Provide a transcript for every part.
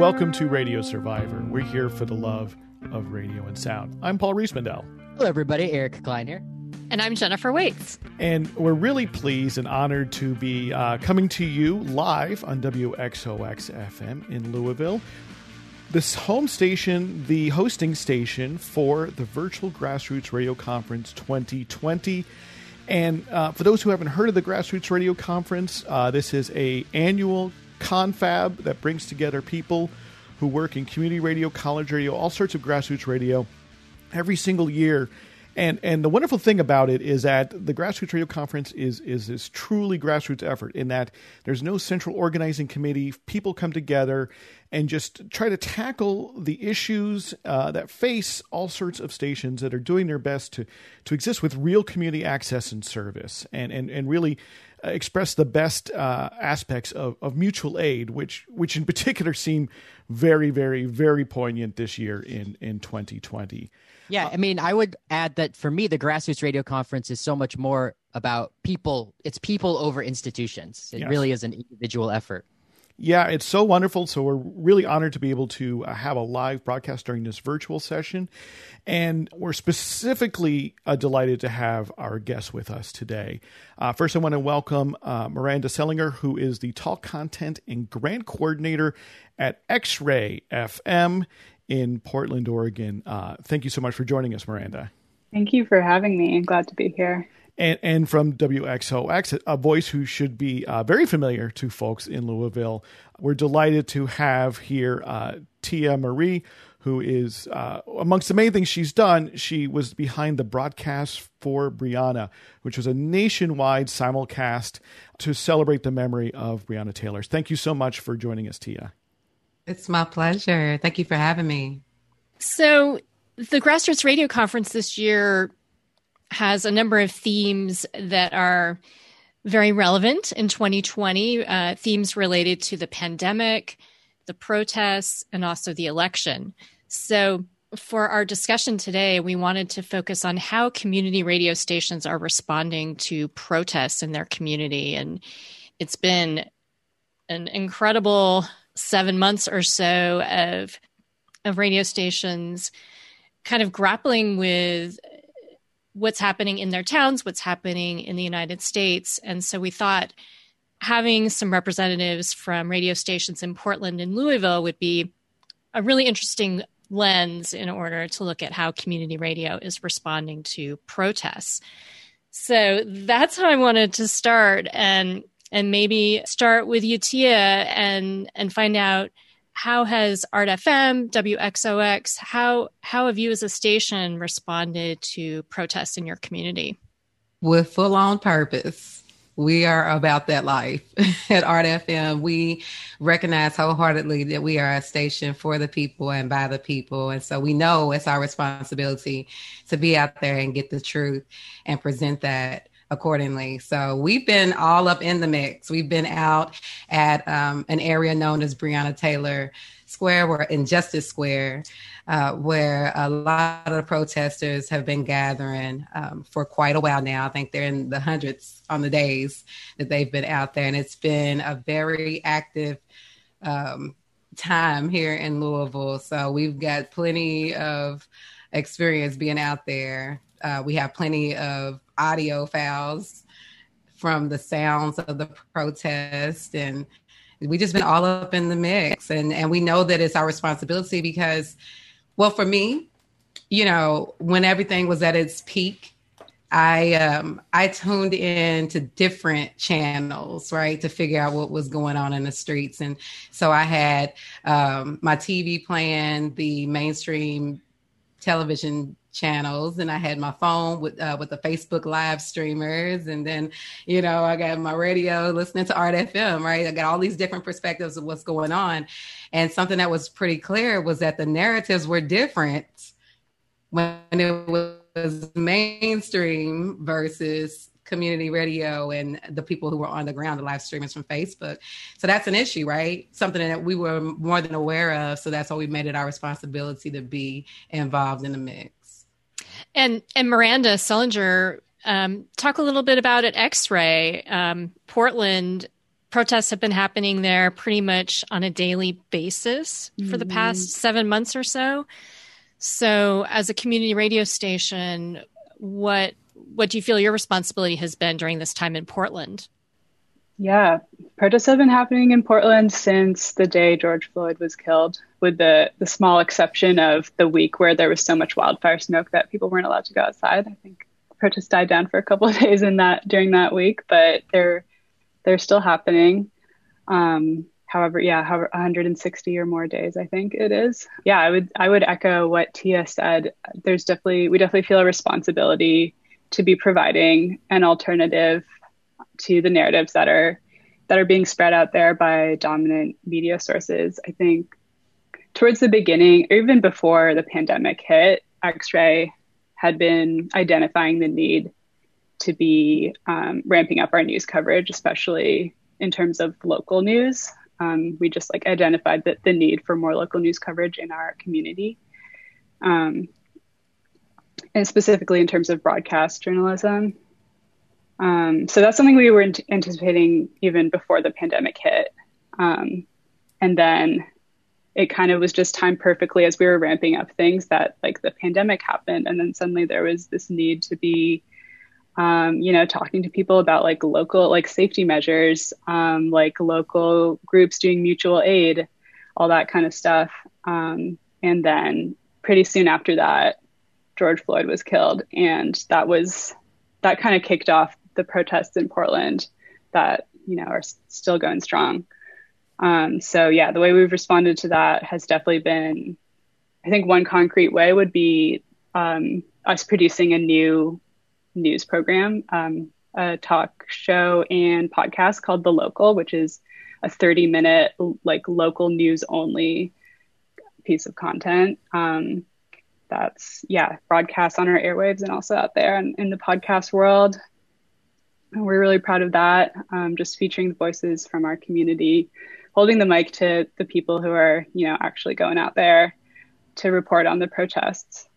Welcome to Radio Survivor. We're here for the love of radio and sound. I'm Paul Riismandel. Hello, everybody. Eric Klein here. And I'm Jennifer Waits. And we're really pleased and honored to be uh, coming to you live on WXOX FM in Louisville. This home station, the hosting station for the Virtual Grassroots Radio Conference 2020. And uh, for those who haven't heard of the Grassroots Radio Conference, uh, this is a annual confab that brings together people who work in community radio, college radio, all sorts of grassroots radio every single year. And and the wonderful thing about it is that the grassroots radio conference is is this truly grassroots effort in that there's no central organizing committee. People come together and just try to tackle the issues uh, that face all sorts of stations that are doing their best to to exist with real community access and service and and and really express the best uh, aspects of, of mutual aid, which which in particular seem very, very, very poignant this year in in 2020. Yeah, I mean, I would add that for me, the grassroots radio conference is so much more about people. It's people over institutions. It yes. really is an individual effort. Yeah, it's so wonderful. So we're really honored to be able to uh, have a live broadcast during this virtual session. And we're specifically uh, delighted to have our guest with us today. Uh, first, I want to welcome uh, Miranda Sellinger, who is the talk content and grant coordinator at X Ray FM in Portland, Oregon. Uh, thank you so much for joining us, Miranda. Thank you for having me. I'm glad to be here and, and from WXOX, a voice who should be uh, very familiar to folks in Louisville. We're delighted to have here uh, Tia Marie, who is, uh, amongst the main things she's done, she was behind the broadcast for Breonna, which was a nationwide simulcast to celebrate the memory of Breonna Taylor. Thank you so much for joining us, Tia. It's my pleasure. Thank you for having me. So, the Grassroots Radio Conference this year has a number of themes that are very relevant in 2020, uh, themes related to the pandemic, the protests, and also the election. So, for our discussion today, we wanted to focus on how community radio stations are responding to protests in their community. And it's been an incredible seven months or so of, of radio stations kind of grappling with what's happening in their towns, what's happening in the United States. And so we thought having some representatives from radio stations in Portland and Louisville would be a really interesting lens in order to look at how community radio is responding to protests. So that's how I wanted to start and and maybe start with you, Tia, and and find out how has Art FM, WXOX, how how have you as a station responded to protests in your community? With full on purpose. We are about that life at Art FM. We recognize wholeheartedly that we are a station for the people and by the people. And so we know it's our responsibility to be out there and get the truth and present that accordingly. So we've been all up in the mix. We've been out at um, an area known as Breonna Taylor Square, or Injustice Square, uh, where a lot of protesters have been gathering um, for quite a while now. I think they're in the hundreds on the days that they've been out there, and it's been a very active. Um, time here in Louisville. So we've got plenty of experience being out there. Uh, we have plenty of audio files from the sounds of the protest and we just been all up in the mix. And and we know that it's our responsibility because well for me you know when everything was at its peak i um i tuned in to different channels right to figure out what was going on in the streets. And so i had um my tv playing the mainstream television channels and I had my phone with uh, with the Facebook live streamers and then you know I got my radio listening to Art FM right I got all these different perspectives of what's going on and something that was pretty clear was that the narratives were different when it was mainstream versus community radio and the people who were on the ground, the live streamers from Facebook. So that's an issue, right? Something that we were more than aware of. So that's why we made it our responsibility to be involved in the mix. And and Miranda Sellinger, um, talk a little bit about it. X Ray um, Portland protests have been happening there pretty much on a daily basis for the past mm-hmm. seven months or so. So, as a community radio station, what what do you feel your responsibility has been during this time in Portland? Yeah, protests have been happening in Portland since the day George Floyd was killed, with the, the small exception of the week where there was so much wildfire smoke that people weren't allowed to go outside. I think protests died down for a couple of days in that during that week, but they're they're still happening. Um, however, yeah, however, 160 or more days, I think it is. Yeah, I would I would echo what Tia said. There's definitely we definitely feel a responsibility to be providing an alternative to the narratives that are that are being spread out there by dominant media sources. I think towards the beginning, even before the pandemic hit, X-Ray had been identifying the need to be um, ramping up our news coverage, especially in terms of local news. Um, we just like identified that the need for more local news coverage in our community. Um, and specifically in terms of broadcast journalism. Um, so that's something we were anticipating even before the pandemic hit. Um, and then it kind of was just timed perfectly as we were ramping up things that like the pandemic happened. And then suddenly there was this need to be, um, you know, talking to people about like local, like safety measures, um, like local groups doing mutual aid, all that kind of stuff. Um, and then pretty soon after that, George Floyd was killed. And that was, that kind of kicked off the protests in Portland that you know are still going strong. Um, so yeah, the way we've responded to that has definitely been, I think one concrete way would be um, us producing a new news program, um, a talk show and podcast called The Local, which is a 30 minute like local news only piece of content. Um, that's yeah, broadcast on our airwaves and also out there in, in the podcast world we're really proud of that. Um, just featuring the voices from our community, holding the mic to the people who are, you know, actually going out there to report on the protests.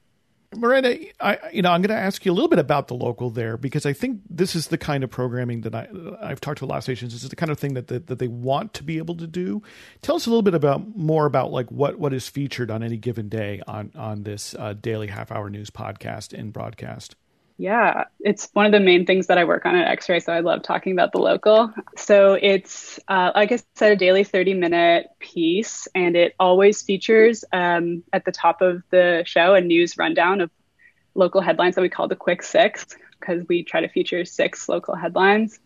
Miranda, I, you know, I'm going to ask you a little bit about the local there because I think this is the kind of programming that I, I've talked to a lot of stations. This is the kind of thing that, that, that they want to be able to do. Tell us a little bit about more about like what, what is featured on any given day on on this uh, daily half hour news podcast and broadcast. Yeah, it's one of the main things that I work on at X Ray. So I love talking about the local. So it's, uh, like I said, a daily 30 minute piece, and it always features um, at the top of the show a news rundown of local headlines that we call the Quick Six, because we try to feature six local headlines.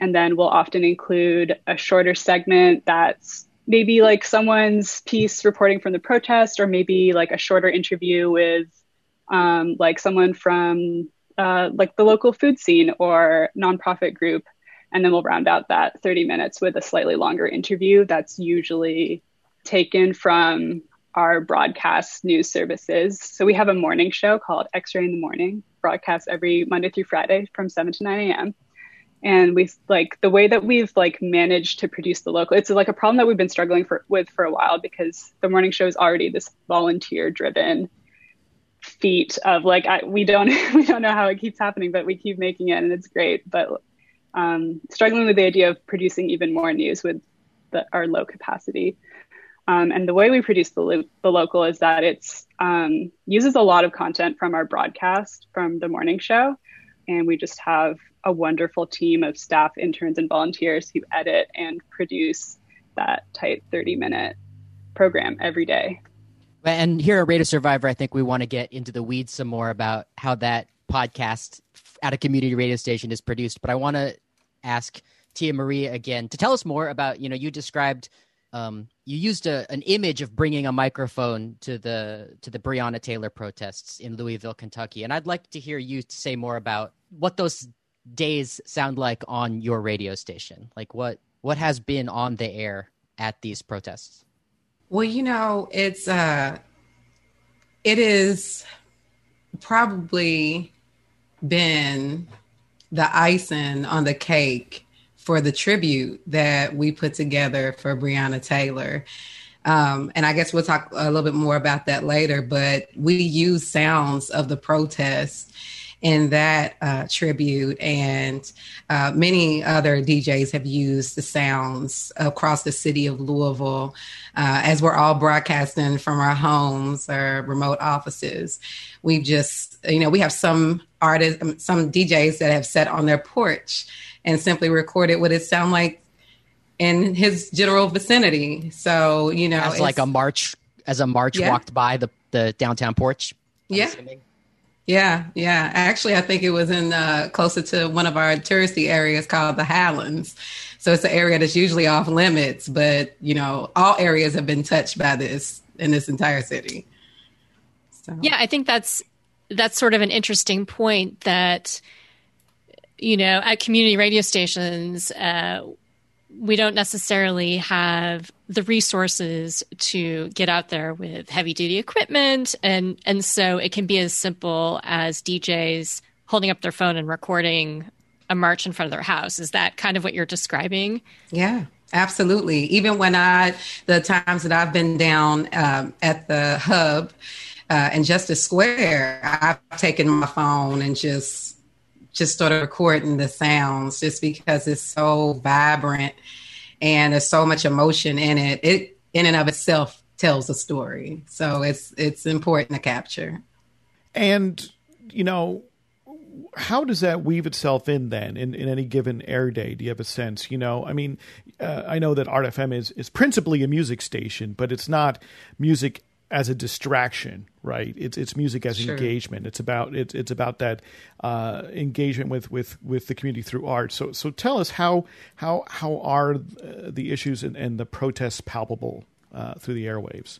And then we'll often include a shorter segment that's maybe like someone's piece reporting from the protest, or maybe like a shorter interview with um, like someone from uh, like the local food scene or nonprofit group. And then we'll round out that 30 minutes with a slightly longer interview that's usually taken from our broadcast news services. So we have a morning show called X Ray in the Morning, broadcast every Monday through Friday from 7 to 9 a.m. And we like the way that we've like managed to produce the local. It's like a problem that we've been struggling for, with for a while because the morning show is already this volunteer driven feat of like I, we don't we don't know how it keeps happening, but we keep making it and it's great. But um, struggling with the idea of producing even more news with the, our low capacity. Um, and the way we produce the, lo- the local is that it's um, uses a lot of content from our broadcast from the morning show, and we just have a wonderful team of staff, interns, and volunteers who edit and produce that tight 30 minute program every day. And here at Radio Survivor, I think we want to get into the weeds some more about how that podcast at a community radio station is produced. But I want to ask Tia Marie again to tell us more about, you know, you described um, you used a, an image of bringing a microphone to the to the Breonna Taylor protests in Louisville, Kentucky, and I'd like to hear you say more about what those days sound like on your radio station. Like what what has been on the air at these protests. Well, you know, it's uh it is probably been the icing on the cake for the tribute that we put together for Breonna Taylor. Um, and I guess we'll talk a little bit more about that later, but we use sounds of the protests in that uh, tribute. And uh, many other DJs have used the sounds across the city of Louisville uh, as we're all broadcasting from our homes or remote offices. We've just, you know, we have some artists, um, some DJs that have sat on their porch and simply recorded what it sound like in his general vicinity. So, you know, as like a march, as a march yeah. walked by the, the downtown porch. I'm yeah. Assuming. Yeah, yeah. Actually, I think it was in uh, closer to one of our touristy areas called the Highlands. So it's an area that's usually off limits, but you know, all areas have been touched by this in this entire city. So. Yeah, I think that's that's sort of an interesting point that you know at community radio stations uh, we don't necessarily have the resources to get out there with heavy duty equipment. And and so it can be as simple as DJs holding up their phone and recording a march in front of their house. Is that kind of what you're describing? Yeah absolutely. Even when i the times that i've been down um, at the hub uh, in justice square i've taken my phone and just just started recording the sounds just because it's so vibrant and there's so much emotion in it. It in and of itself tells a story. So it's it's important to capture. And you know, how does that weave itself in then in, in any given air day? Do you have a sense? You know, I mean, uh, I know that Art FM is is principally a music station, but it's not music as a distraction, right? It's it's music as sure. engagement. It's about it's it's about that uh, engagement with, with with the community through art. So so tell us how how how are the issues and, and the protests palpable uh, through the airwaves?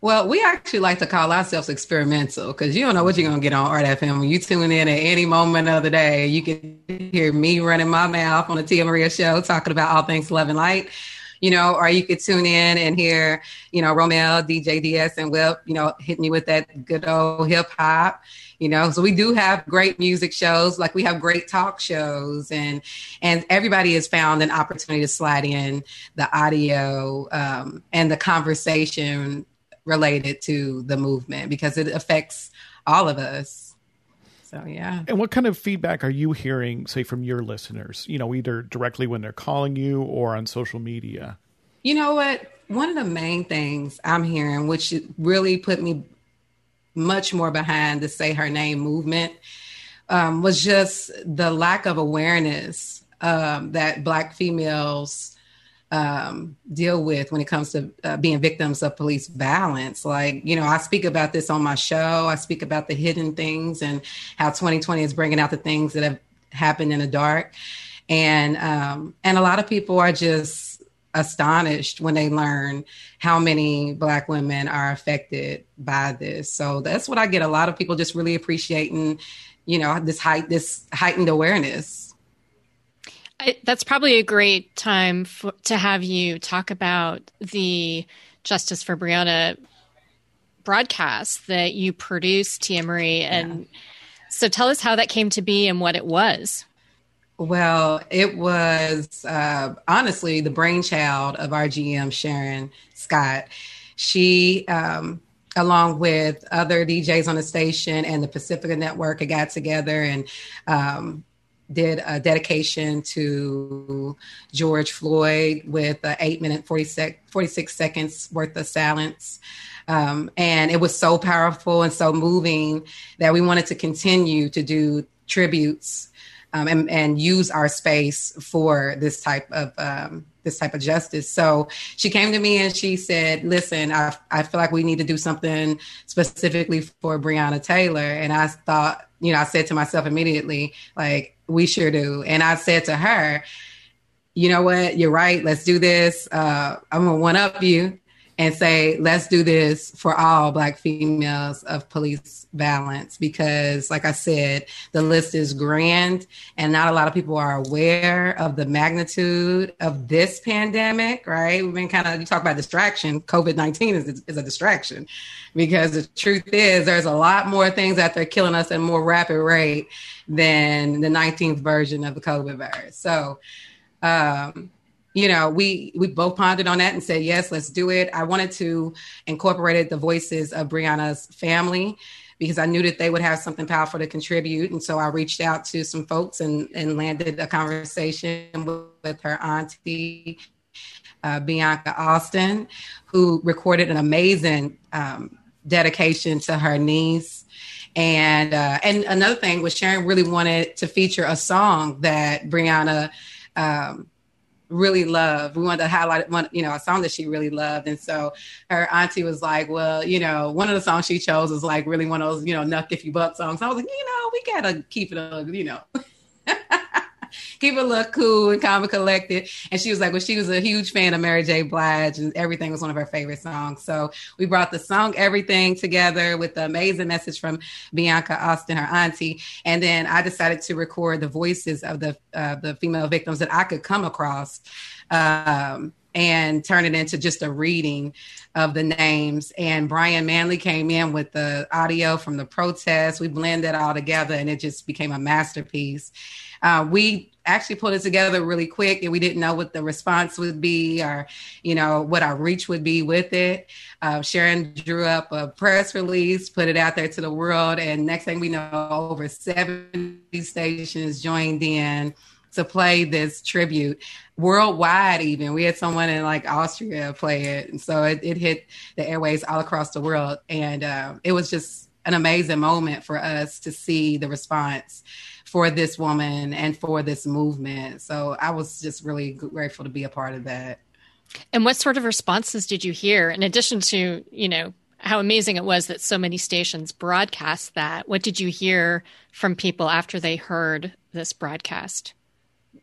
Well, we actually like to call ourselves experimental because you don't know what you're going to get on Art FM. When you tune in at any moment of the day, you can hear me running my mouth on the Tia Maria show talking about all things love and light you know, or you could tune in and hear, you know, Romel, DJ DS, and Will, you know, hit me with that good old hip hop, you know. So we do have great music shows, like we have great talk shows, and and everybody has found an opportunity to slide in the audio um, and the conversation related to the movement because it affects all of us. So yeah. And what kind of feedback are you hearing, say, from your listeners? You know, either directly when they're calling you or on social media. You know what? One of the main things I'm hearing, which really put me much more behind the Say Her Name movement, um, was just the lack of awareness um, that Black females um, deal with when it comes to uh, being victims of police violence. Like, you know, I speak about this on my show. I speak about the hidden things and how 2020 is bringing out the things that have happened in the dark. And um, and a lot of people are just astonished when they learn how many black women are affected by this. So that's what I get. A lot of people just really appreciating, you know, this height, this heightened awareness. I, that's probably a great time for, to have you talk about the Justice for Breonna broadcast that you produced, Tia Marie. And yeah. so tell us how that came to be and what it was. Well, it was uh, honestly the brainchild of our GM, Sharon Scott. She, um, along with other DJs on the station and the Pacifica Network, got together and um, did a dedication to George Floyd with an eight minute 46, 46 seconds worth of silence. Um, and it was so powerful and so moving that we wanted to continue to do tributes um, and, and, use our space for this type of um, this type of justice. So she came to me and she said, "Listen, I, I feel like we need to do something specifically for Breonna Taylor." And I thought, you know, I said to myself immediately, like, we sure do. And I said to her, you know what? You're right. Let's do this. Uh, I'm going to one up you and say, let's do this for all Black females of police violence. Because, like I said, the list is grand, and not a lot of people are aware of the magnitude of this pandemic, right? We've been kind of, you talk about distraction, COVID 19 is, is a distraction. Because the truth is, there's a lot more things that they're killing us at a more rapid rate than the 19th version of the COVID virus. So, um, you know, we we both pondered on that and said, yes, let's do it. I wanted to incorporate the voices of Breonna's family because I knew that they would have something powerful to contribute. And so I reached out to some folks and, and landed a conversation with, with her auntie, uh, Bianca Austin, who recorded an amazing um, dedication to her niece. And uh, and another thing was Sharon really wanted to feature a song that Breonna um, really loved. We wanted to highlight one, you know, a song that she really loved. And so her auntie was like, well, you know, one of the songs she chose was like really one of those, you know, knuck if you buck songs. I was like, you know, we gotta keep it, a, you know. keep it look cool and calm and collected. And she was like, well, she was a huge fan of Mary J. Blige and everything was one of her favorite songs. So we brought the song Everything together with the amazing message from Bianca Austin, her auntie. And then I decided to record the voices of the, uh, the female victims that I could come across. Um, and turn it into just a reading of the names. And Brian Manley came in with the audio from the protest. We blended all together and it just became a masterpiece. Uh, we actually put it together really quick and we didn't know what the response would be or you know what our reach would be with it. Uh, sharon drew up a press release put it out there to the world and next thing we know over 70 stations joined in to play this tribute. Worldwide even. We had someone in like austria play it and so it, it hit the airways all across the world. And uh, it was just an amazing moment for us to see the response for this woman and for this movement. So I was just really grateful to be a part of that. And what sort of responses did you hear in addition to, you know, how amazing it was that so many stations broadcast that? What did you hear from people after they heard this broadcast?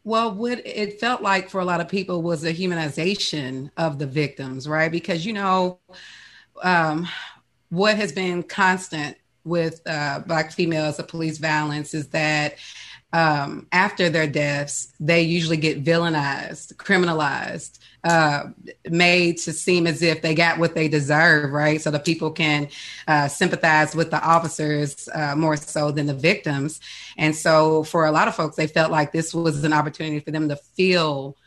Well, what it felt like for a lot of people was a humanization of the victims, right? Because, you know, um, what has been constant with uh, black females of police violence is that um, after their deaths, they usually get villainized, criminalized, uh, made to seem as if they got what they deserve, right? So the people can uh, sympathize with the officers uh, more so than the victims. And so for a lot of folks, they felt like this was an opportunity for them to feel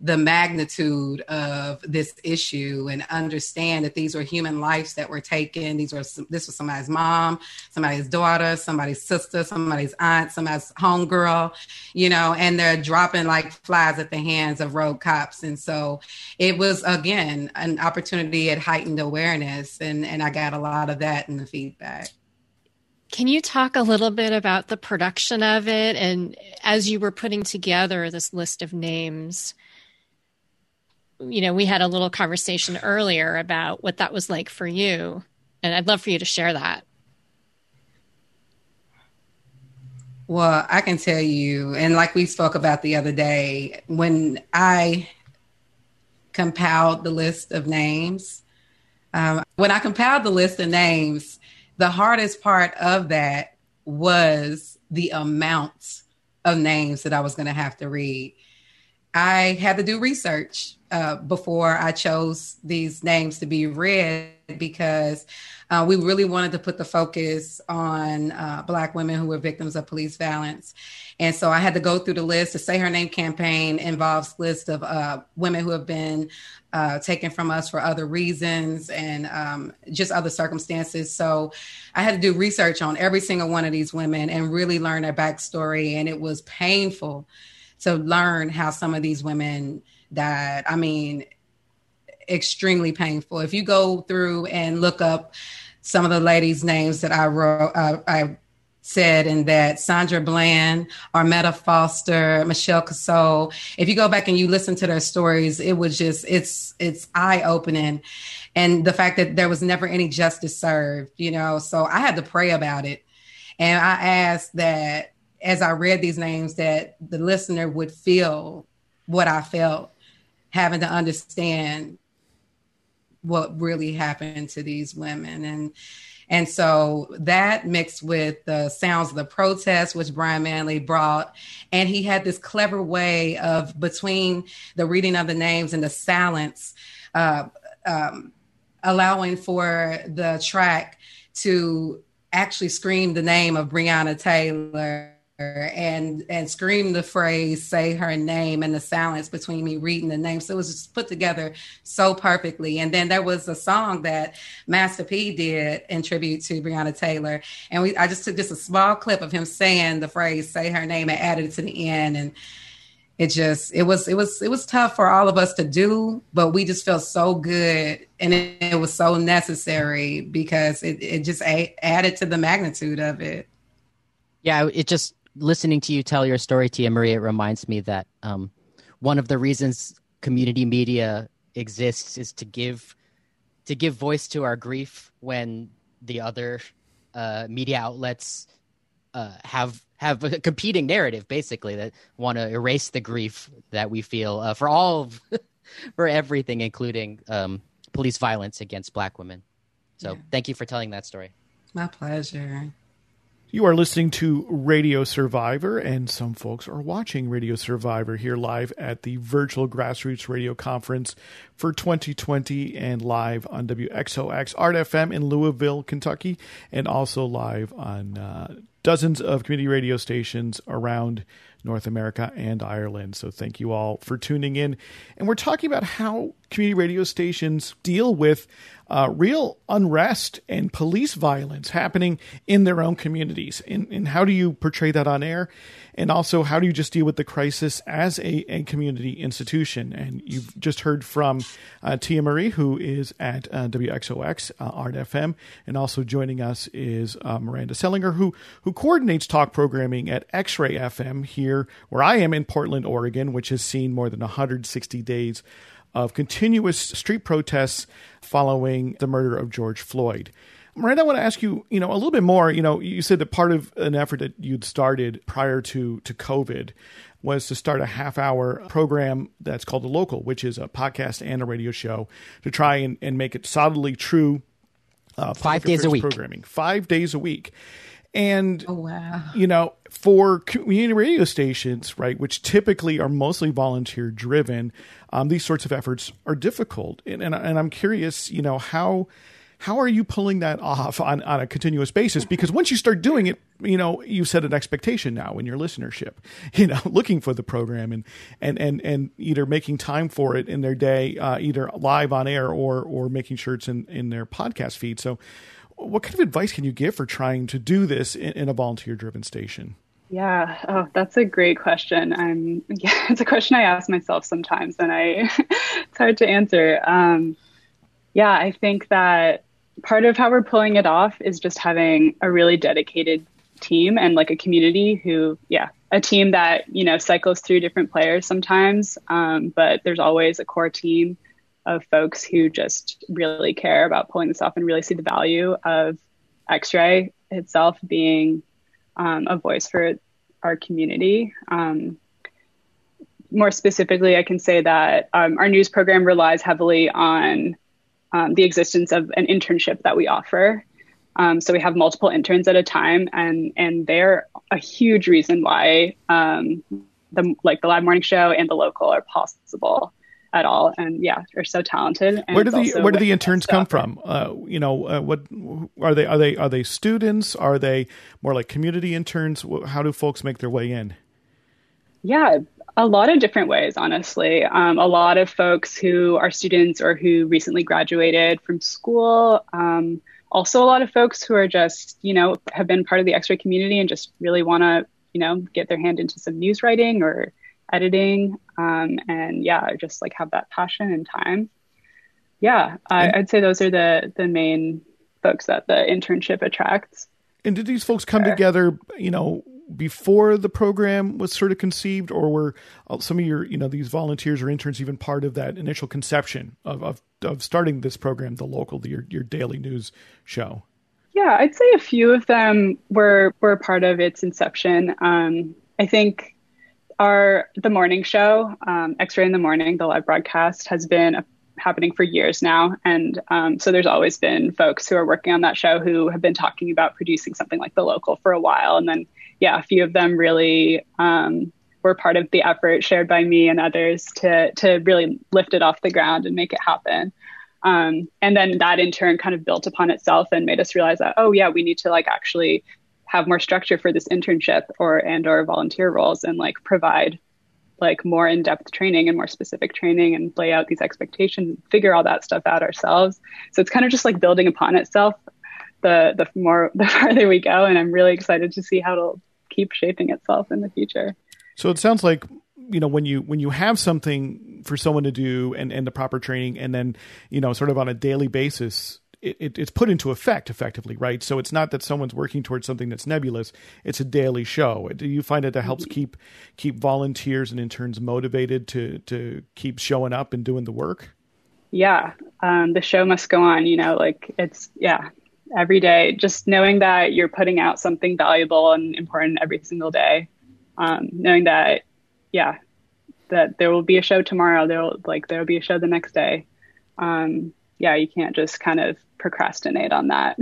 the magnitude of this issue and understand that these were human lives that were taken. These were this was somebody's mom, somebody's daughter, somebody's sister, somebody's aunt, somebody's homegirl, you know, and they're dropping like flies at the hands of rogue cops. And so it was again an opportunity at heightened awareness, and and I got a lot of that in the feedback. Can you talk a little bit about the production of it and as you were putting together this list of names? You know, we had a little conversation earlier about what that was like for you. And I'd love for you to share that. Well, I can tell you, and like we spoke about the other day, when I compiled the list of names, um, when I compiled the list of names, the hardest part of that was the amount of names that I was going to have to read. I had to do research uh, before I chose these names to be read because uh, we really wanted to put the focus on uh, Black women who were victims of police violence. And so I had to go through the list. The Say Her Name campaign involves list of uh, women who have been uh, taken from us for other reasons and um, just other circumstances. So I had to do research on every single one of these women and really learn their backstory. And it was painful to learn how some of these women died. I mean, extremely painful. If you go through and look up some of the ladies' names that I wrote, uh, I said in that Sandra Bland, Armetta Foster, Michelle Cassell. If you go back and you listen to their stories, it was just it's it's eye opening, and the fact that there was never any justice served, you know. So I had to pray about it, and I asked that as I read these names that the listener would feel what I felt, having to understand what really happened to these women. And and so that mixed with the sounds of the protest, which Brian Manley brought, and he had this clever way of between the reading of the names and the silence, uh, um, allowing for the track to actually scream the name of Breonna Taylor and and scream the phrase say her name and the silence between me reading the name. So it was just put together so perfectly. And then there was a song that master p did in tribute to breonna taylor. And we i just took just a small clip of him saying the phrase say her name and added it to the end. And it just it was it was it was tough for all of us to do but we just felt so good. And it, it was so necessary because it, it just a- added to the magnitude of it. Yeah it just listening to you tell your story, Tia Marie, it reminds me that um, one of the reasons community media exists is to give to give voice to our grief when the other uh, media outlets uh, have have a competing narrative, basically that want to erase the grief that we feel uh, for all of, for everything, including um, police violence against Black women. So, yeah. thank you for telling that story. My pleasure. You are listening to Radio Survivor, and some folks are watching Radio Survivor here live at the virtual grassroots radio conference for 2020 and live on WXOX Art FM in Louisville, Kentucky, and also live on uh, dozens of community radio stations around North America and Ireland. So thank you all for tuning in. And we're talking about how community radio stations deal with uh, real unrest and police violence happening in their own communities. And, and, how do you portray that on air? And also, how do you just deal with the crisis as a, a community institution? And you've just heard from uh, Tia Marie, who is at uh, WXOX uh, Art FM, and also joining us is uh, Miranda Sellinger, who who coordinates talk programming at X Ray FM here, where I am in Portland, Oregon, which has seen more than 160 days of continuous street protests following the murder of George Floyd. Miranda, I want to ask you, you know, a little bit more. You know, you said that part of an effort that you'd started prior to to COVID was to start a half hour program that's called The Local, which is a podcast and a radio show to try and, and make it solidly true. Uh, five days a week programming, five days a week. And, oh, wow. you know, for community radio stations, right, which typically are mostly volunteer driven, um, these sorts of efforts are difficult. And, and, and I'm curious, you know, how how are you pulling that off on, on a continuous basis? Because once you start doing it, you know, you set an expectation now in your listenership, you know, looking for the program and, and, and, and either making time for it in their day, uh, either live on air or, or making sure it's in, in their podcast feed. So what kind of advice can you give for trying to do this in, in a volunteer driven station? Yeah, oh, that's a great question. I'm yeah, it's a question I ask myself sometimes, and I it's hard to answer. Um, yeah, I think that part of how we're pulling it off is just having a really dedicated team and like a community who, yeah, a team that you know cycles through different players sometimes, um, but there's always a core team of folks who just really care about pulling this off and really see the value of X-ray itself being um, a voice for our community. Um, more specifically, I can say that um, our news program relies heavily on um, the existence of an internship that we offer. Um, so we have multiple interns at a time, and and they're a huge reason why um, the like the live morning show and the local are possible at all. And yeah, they're so talented. where do the where do the interns come from? Uh, you know, uh, what are they? Are they are they students? Are they more like community interns? How do folks make their way in? Yeah, a lot of different ways, honestly. Um, a lot of folks who are students or who recently graduated from school. Um, also, a lot of folks who are just, you know, have been part of the X-ray community and just really want to, you know, get their hand into some news writing or editing um, and yeah just like have that passion and time. Yeah I, i'd say those are the the main folks that the internship attracts. And did these folks come together you know before the program was sort of conceived or were uh, some of your you know these volunteers or interns even part of that initial conception of of, of starting this program the local your, your daily news show? Yeah i'd say a few of them were were part of its inception. Um, i think our the morning show, um, X-ray in the morning, the live broadcast has been a, happening for years now, and um, so there's always been folks who are working on that show who have been talking about producing something like the local for a while, and then yeah, a few of them really um, were part of the effort shared by me and others to to really lift it off the ground and make it happen. Um, and then that in turn kind of built upon itself and made us realize that oh yeah, we need to like actually have more structure for this internship or and or volunteer roles and like provide like more in-depth training and more specific training and lay out these expectations figure all that stuff out ourselves. So it's kind of just like building upon itself the the more the farther we go and i'm really excited to see how it'll keep shaping itself in the future. So it sounds like you know when you when you have something for someone to do and and the proper training and then you know sort of on a daily basis it, it, it's put into effect effectively, right? So it's not that someone's working towards something that's nebulous; it's a daily show. Do you find that that helps keep keep volunteers and interns motivated to to keep showing up and doing the work? Yeah, um, the show must go on. You know, like it's yeah, every day. Just knowing that you're putting out something valuable and important every single day, um, knowing that yeah, that there will be a show tomorrow. There will like there will be a show the next day. Um, yeah, you can't just kind of procrastinate on that.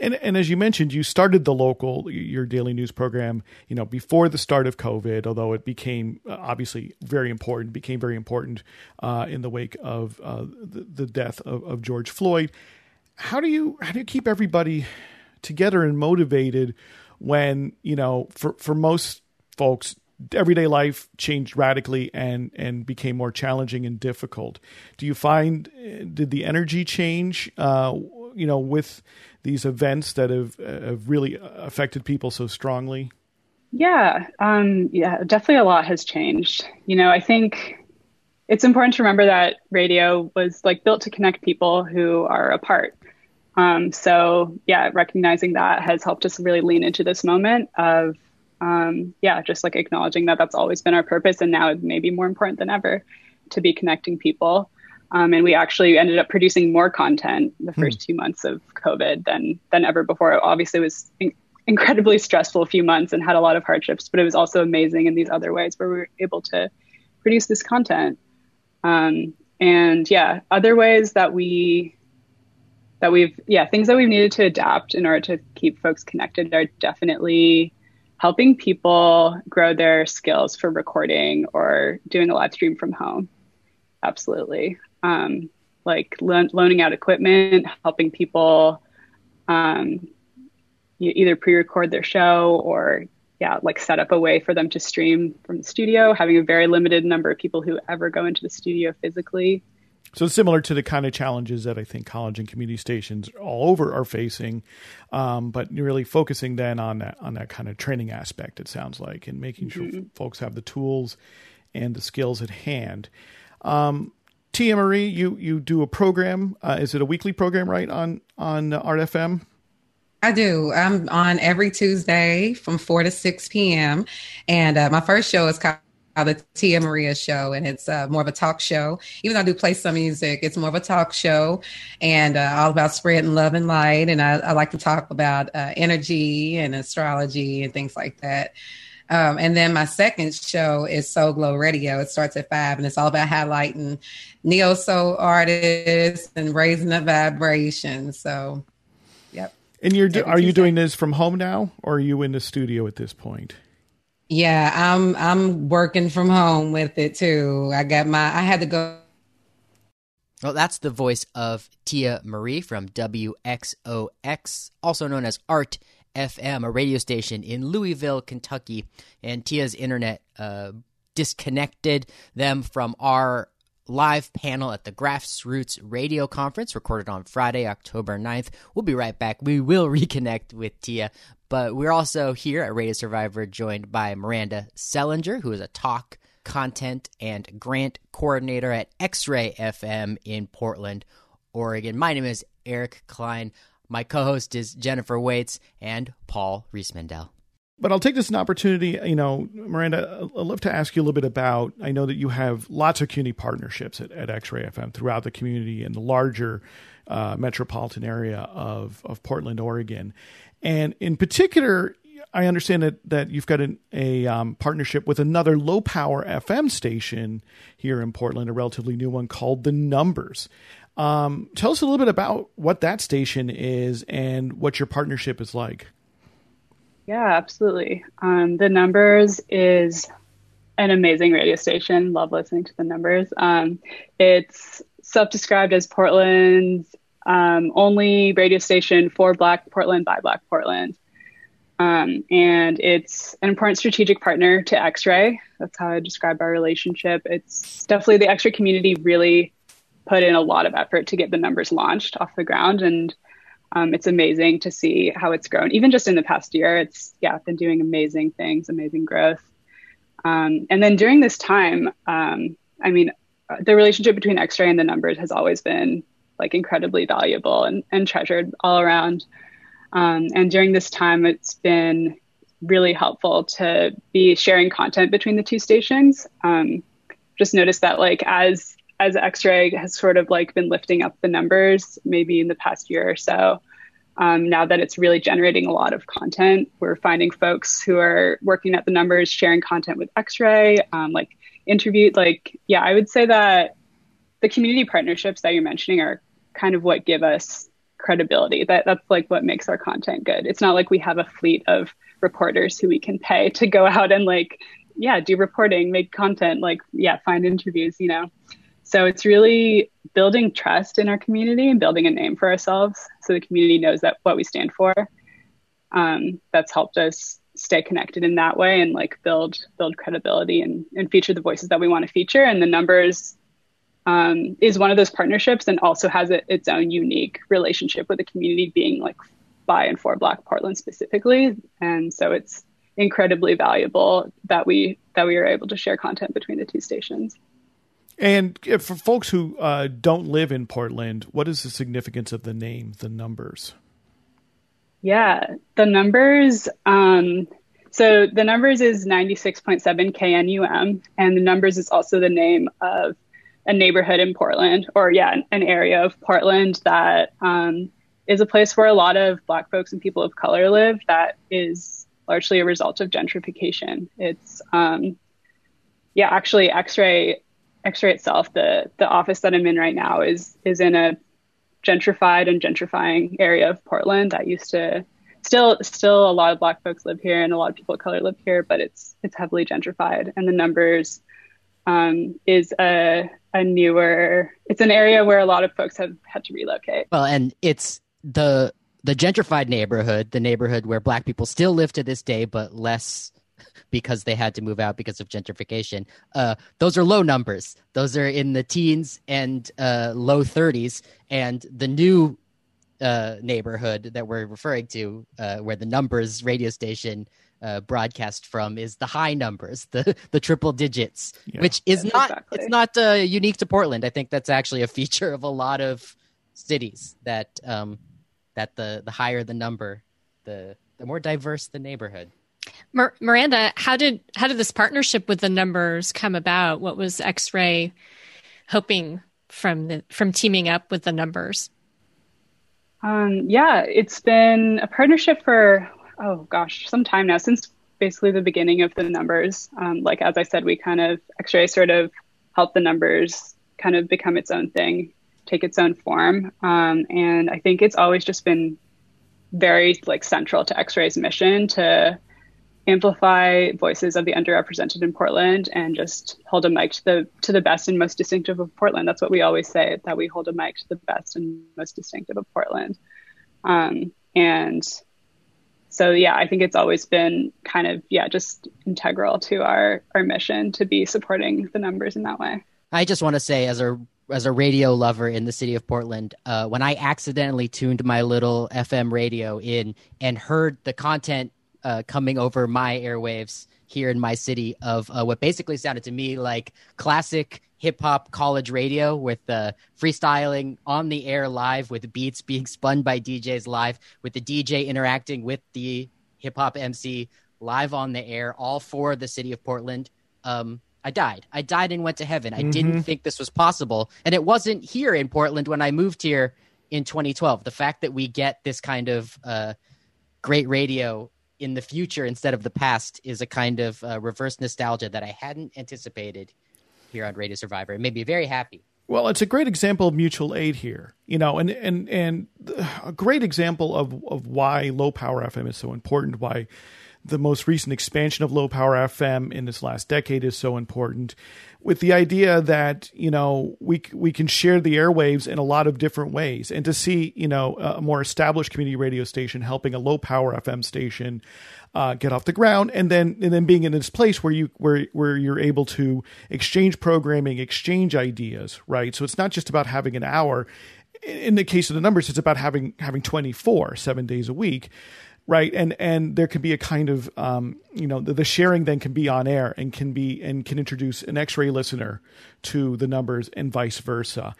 And, and as you mentioned, you started the local your daily news program, you know, before the start of COVID. Although it became uh, obviously very important, became very important uh, in the wake of uh, the, the, death of, of George Floyd. How do you how do you keep everybody together and motivated when you know for for most folks everyday life changed radically and and became more challenging and difficult. Do you find did the energy change? Uh, you know, with these events that have have really affected people so strongly. Yeah, um, yeah, definitely a lot has changed. You know, I think it's important to remember that radio was like built to connect people who are apart. Um, so yeah, recognizing that has helped us really lean into this moment of um, yeah, just like acknowledging that that's always been our purpose, and now it may be more important than ever to be connecting people. Um, and we actually ended up producing more content the hmm. first two months of COVID than than ever before. Obviously, it obviously was in- incredibly stressful a few months and had a lot of hardships, but it was also amazing in these other ways where we were able to produce this content. Um, and yeah, other ways that we that we've yeah things that we've needed to adapt in order to keep folks connected are definitely helping people grow their skills for recording or doing a live stream from home. Absolutely. Um, like lo- loaning out equipment, helping people um, either pre record their show or, yeah, like set up a way for them to stream from the studio, having a very limited number of people who ever go into the studio physically. So similar to the kind of challenges that I think college and community stations all over are facing, um, but really focusing then on that on that kind of training aspect. It sounds like, and making mm-hmm. sure folks have the tools and the skills at hand. Um, Tia Marie, you you do a program. Uh, is it a weekly program, right on on uh, Art FM? I do. I'm on every Tuesday from 4 to 6 p.m. And uh, my first show is called the Tia Maria show, and it's uh, more of a talk show. Even though I do play some music, it's more of a talk show and uh, all about spreading love and light. And I, I like to talk about uh, energy and astrology and things like that. Um, and then my second show is Soul Glow Radio. It starts at five, and it's all about highlighting neo soul artists and raising the vibration. So, yep. And you're are you doing this from home now, or are you in the studio at this point? Yeah, I'm I'm working from home with it too. I got my I had to go well, that's the voice of Tia Marie from WXOX, also known as Art FM, a radio station in Louisville, Kentucky. And Tia's internet uh, disconnected them from our live panel at the Grassroots Radio Conference, recorded on Friday, October 9th. We'll be right back. We will reconnect with Tia, but we're also here at Radio Survivor joined by Miranda Sellinger, who is a talk, content, and grant coordinator at X Ray FM in Portland, Oregon. My name is Eric Klein. My co host is Jennifer Waits and Paul Riismandel. But I'll take this an opportunity, you know, Miranda, I'd love to ask you a little bit about. I know that you have lots of community partnerships at, at X Ray FM throughout the community and the larger uh, metropolitan area of, of Portland, Oregon. And in particular, I understand that, that you've got an, a um, partnership with another low power FM station here in Portland, a relatively new one called The Numbers. Um, tell us a little bit about what that station is and what your partnership is like. Yeah, absolutely. Um, the Numbers is an amazing radio station. Love listening to the Numbers. Um, it's self described as Portland's um, only radio station for Black Portland by Black Portland. Um, and it's an important strategic partner to X Ray. That's how I describe our relationship. It's definitely the X Ray community really put in a lot of effort to get the numbers launched off the ground. And um, it's amazing to see how it's grown. Even just in the past year, it's, yeah, been doing amazing things, amazing growth. Um, and then during this time, um, I mean, the relationship between X Ray and the numbers has always been like incredibly valuable and, and treasured all around. Um, and during this time, it's been really helpful to be sharing content between the two stations. Um, just noticed that like as as X-ray has sort of like been lifting up the numbers, maybe in the past year or so. Um, now that it's really generating a lot of content, we're finding folks who are working at the numbers, sharing content with X-ray, um, like interviewed. Like, yeah, I would say that the community partnerships that you're mentioning are kind of what give us credibility. That that's like what makes our content good. It's not like we have a fleet of reporters who we can pay to go out and like, yeah, do reporting, make content, like, yeah, find interviews, you know. So it's really building trust in our community and building a name for ourselves so the community knows that what we stand for. Um, that's helped us stay connected in that way and like build build credibility and, and feature the voices that we want to feature and the numbers um, is one of those partnerships and also has a, its own unique relationship with the community being like by and for Black Portland specifically. And so it's incredibly valuable that we that we are able to share content between the two stations. And for folks who uh, don't live in Portland, what is the significance of the name, the numbers? Yeah, the numbers. Um, so the numbers is 96.7 KNUM, and the numbers is also the name of a neighborhood in Portland, or yeah, an area of Portland that um, is a place where a lot of Black folks and people of color live. That is largely a result of gentrification. It's um, yeah, actually, X-ray X-ray itself, the the office that I'm in right now is is in a gentrified and gentrifying area of Portland that used to still still a lot of black folks live here and a lot of people of color live here, but it's it's heavily gentrified and the numbers um, is a a newer. It's an area where a lot of folks have had to relocate. Well, and it's the the gentrified neighborhood, the neighborhood where black people still live to this day, but less because they had to move out because of gentrification. Uh, those are low numbers. Those are in the teens and uh, low 30s. And the new uh, neighborhood that we're referring to, uh, where the numbers radio station uh, broadcast from is the high numbers, the the triple digits, yeah. which is yeah, not exactly. it's not uh, unique to Portland. I think that's actually a feature of a lot of cities that um, that the the higher the number, the the more diverse the neighborhood. Mir- Miranda, how did how did this partnership with the numbers come about? What was X Ray hoping from the from teaming up with the numbers? Um, yeah, it's been a partnership for oh gosh, some time now since basically the beginning of the numbers. Um, like as I said, we kind of X-ray sort of help the numbers kind of become its own thing, take its own form, um, and I think it's always just been very like central to X-ray's mission to amplify voices of the underrepresented in Portland and just hold a mic to the to the best and most distinctive of Portland. That's what we always say that we hold a mic to the best and most distinctive of Portland. Um, and so yeah, I think it's always been kind of yeah, just integral to our our mission to be supporting the numbers in that way. I just want to say as a as a radio lover in the city of Portland, uh, when I accidentally tuned my little FM radio in and heard the content uh, coming over my airwaves here in my city of uh, what basically sounded to me like classic hip hop college radio with the freestyling on the air live with beats being spun by DJs live with the DJ interacting with the hip hop MC live on the air, all for the city of Portland. Um, I died. I died and went to heaven. I mm-hmm. didn't think this was possible. And it wasn't here in Portland when I moved here in 2012. The fact that we get this kind of uh, great radio in the future instead of the past is a kind of uh, reverse nostalgia that I hadn't anticipated here on Radio Survivor. It made me very happy. Well, it's a great example of mutual aid here, you know, and and and a great example of of why low power FM is so important. Why the most recent expansion of low power FM in this last decade is so important. With the idea that you know we we can share the airwaves in a lot of different ways, and to see you know a more established community radio station helping a low power FM station uh, get off the ground, and then and then being in this place where you where where you're able to exchange programming, exchange ideas, right? So it's not just about having an hour. In the case of the numbers, it's about having having 24 seven days a week right? And and there can be a kind of um, you know the, the, sharing then can be on air and can be and can introduce an x-ray listener to the numbers and vice versa.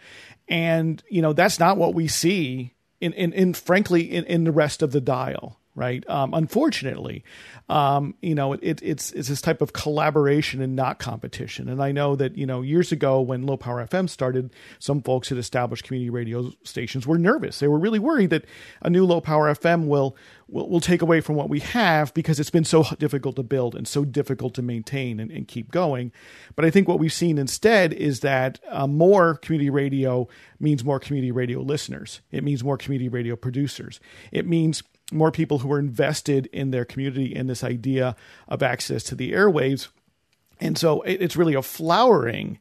And you know that's not what we see in in, in frankly in, in the rest of the dial right? Um, unfortunately, um, you know, it, it's it's this type of collaboration and not competition. And I know that you know years ago when Low Power FM started, some folks had established community radio stations were nervous. They were really worried that a new Low Power FM will will, will take away from what we have because it's been so difficult to build and so difficult to maintain and, and keep going. But I think what we've seen instead is that uh, more community radio means more community radio listeners. It means more community radio producers. It means more people who are invested in their community in this idea of access to the airwaves. And so it's really a flowering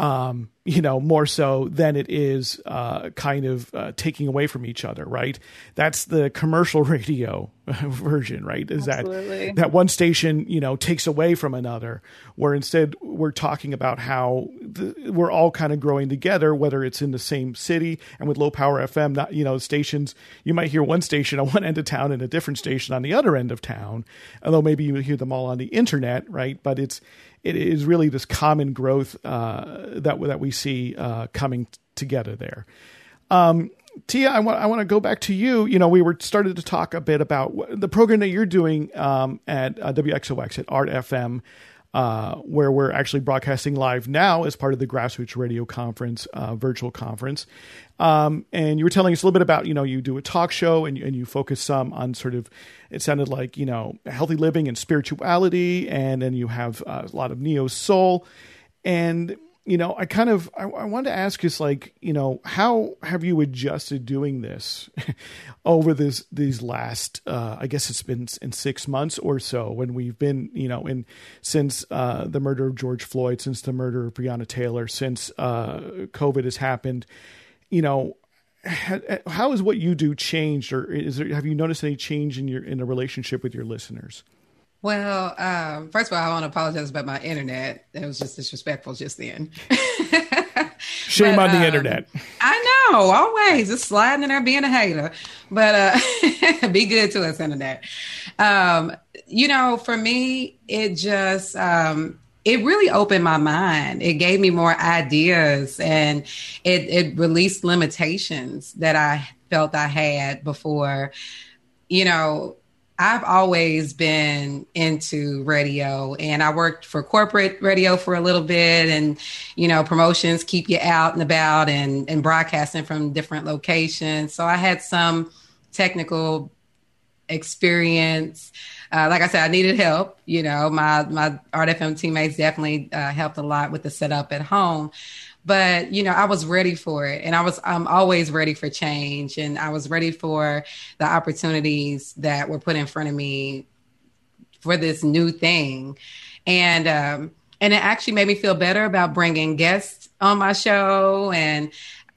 um, you know, more so than it is uh, kind of uh, taking away from each other, right? That's the commercial radio version, right? Is Absolutely. that that one station, you know, takes away from another, where instead we're talking about how the, we're all kind of growing together, whether it's in the same city and with low power FM, not you know, stations. You might hear one station on one end of town and a different station on the other end of town, although maybe you hear them all on the internet, right? But it's it is really this common growth uh, that that we see uh, coming t- together there. Um, Tia, I want I want to go back to you. You know, we were started to talk a bit about the program that you're doing um, at uh, WXOX at Art FM uh, where we're actually broadcasting live now as part of the Grassroots Radio Conference uh, virtual conference. Um, and you were telling us a little bit about, you know, you do a talk show and, and you focus some on sort of, it sounded like, you know, healthy living and spirituality. And then you have uh, a lot of neo soul. And you know, I kind of I, I wanted to ask is like, you know, how have you adjusted doing this over this these last uh, I guess it's been in six months or so when we've been, you know, in since uh, the murder of George Floyd, since the murder of Breonna Taylor, since uh, COVID has happened, you know, how has what you do changed, or is there have you noticed any change in your in the relationship with your listeners? Well, um, first of all, I want to apologize about my internet. It was just disrespectful just then. Shame but, on the um, internet. I know, always just sliding in there being a hater. But uh, be good to us, internet. Um, you know, for me, it just um, it really opened my mind. It gave me more ideas, and it it released limitations that I felt I had before. You know, I've always been into radio and I worked for corporate radio for a little bit and, you know, promotions keep you out and about and, and broadcasting from different locations. So I had some technical experience. Uh, like I said, I needed help. You know, my, my Art FM teammates definitely uh, helped a lot with the setup at home but you know i was ready for it and i was i'm always ready for change and i was ready for the opportunities that were put in front of me for this new thing and um and it actually made me feel better about bringing guests on my show and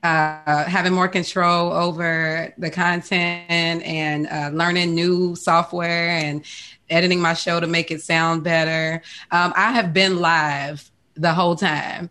uh, having more control over the content and uh, learning new software and editing my show to make it sound better. Um, I have been live the whole time.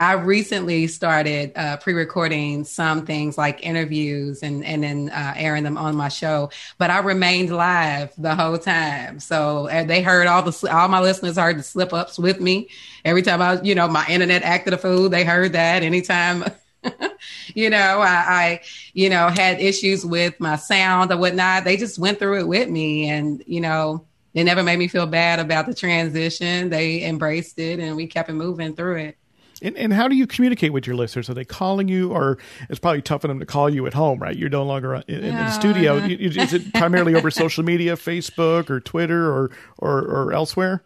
I recently started uh, pre-recording some things like interviews and and then uh, airing them on my show. But I remained live the whole time, so uh, they heard all the all my listeners heard the slip ups with me every time I, you know, my internet acted a fool. They heard that anytime. you know, I, I, you know, had issues with my sound or whatnot. They just went through it with me, and you know, they never made me feel bad about the transition. They embraced it, and we kept it moving through it. And, and how do you communicate with your listeners? Are they calling you, or it's probably tough for them to call you at home, right? You're no longer uh, in, in the studio. Is it primarily over social media, Facebook or Twitter, or or, or elsewhere?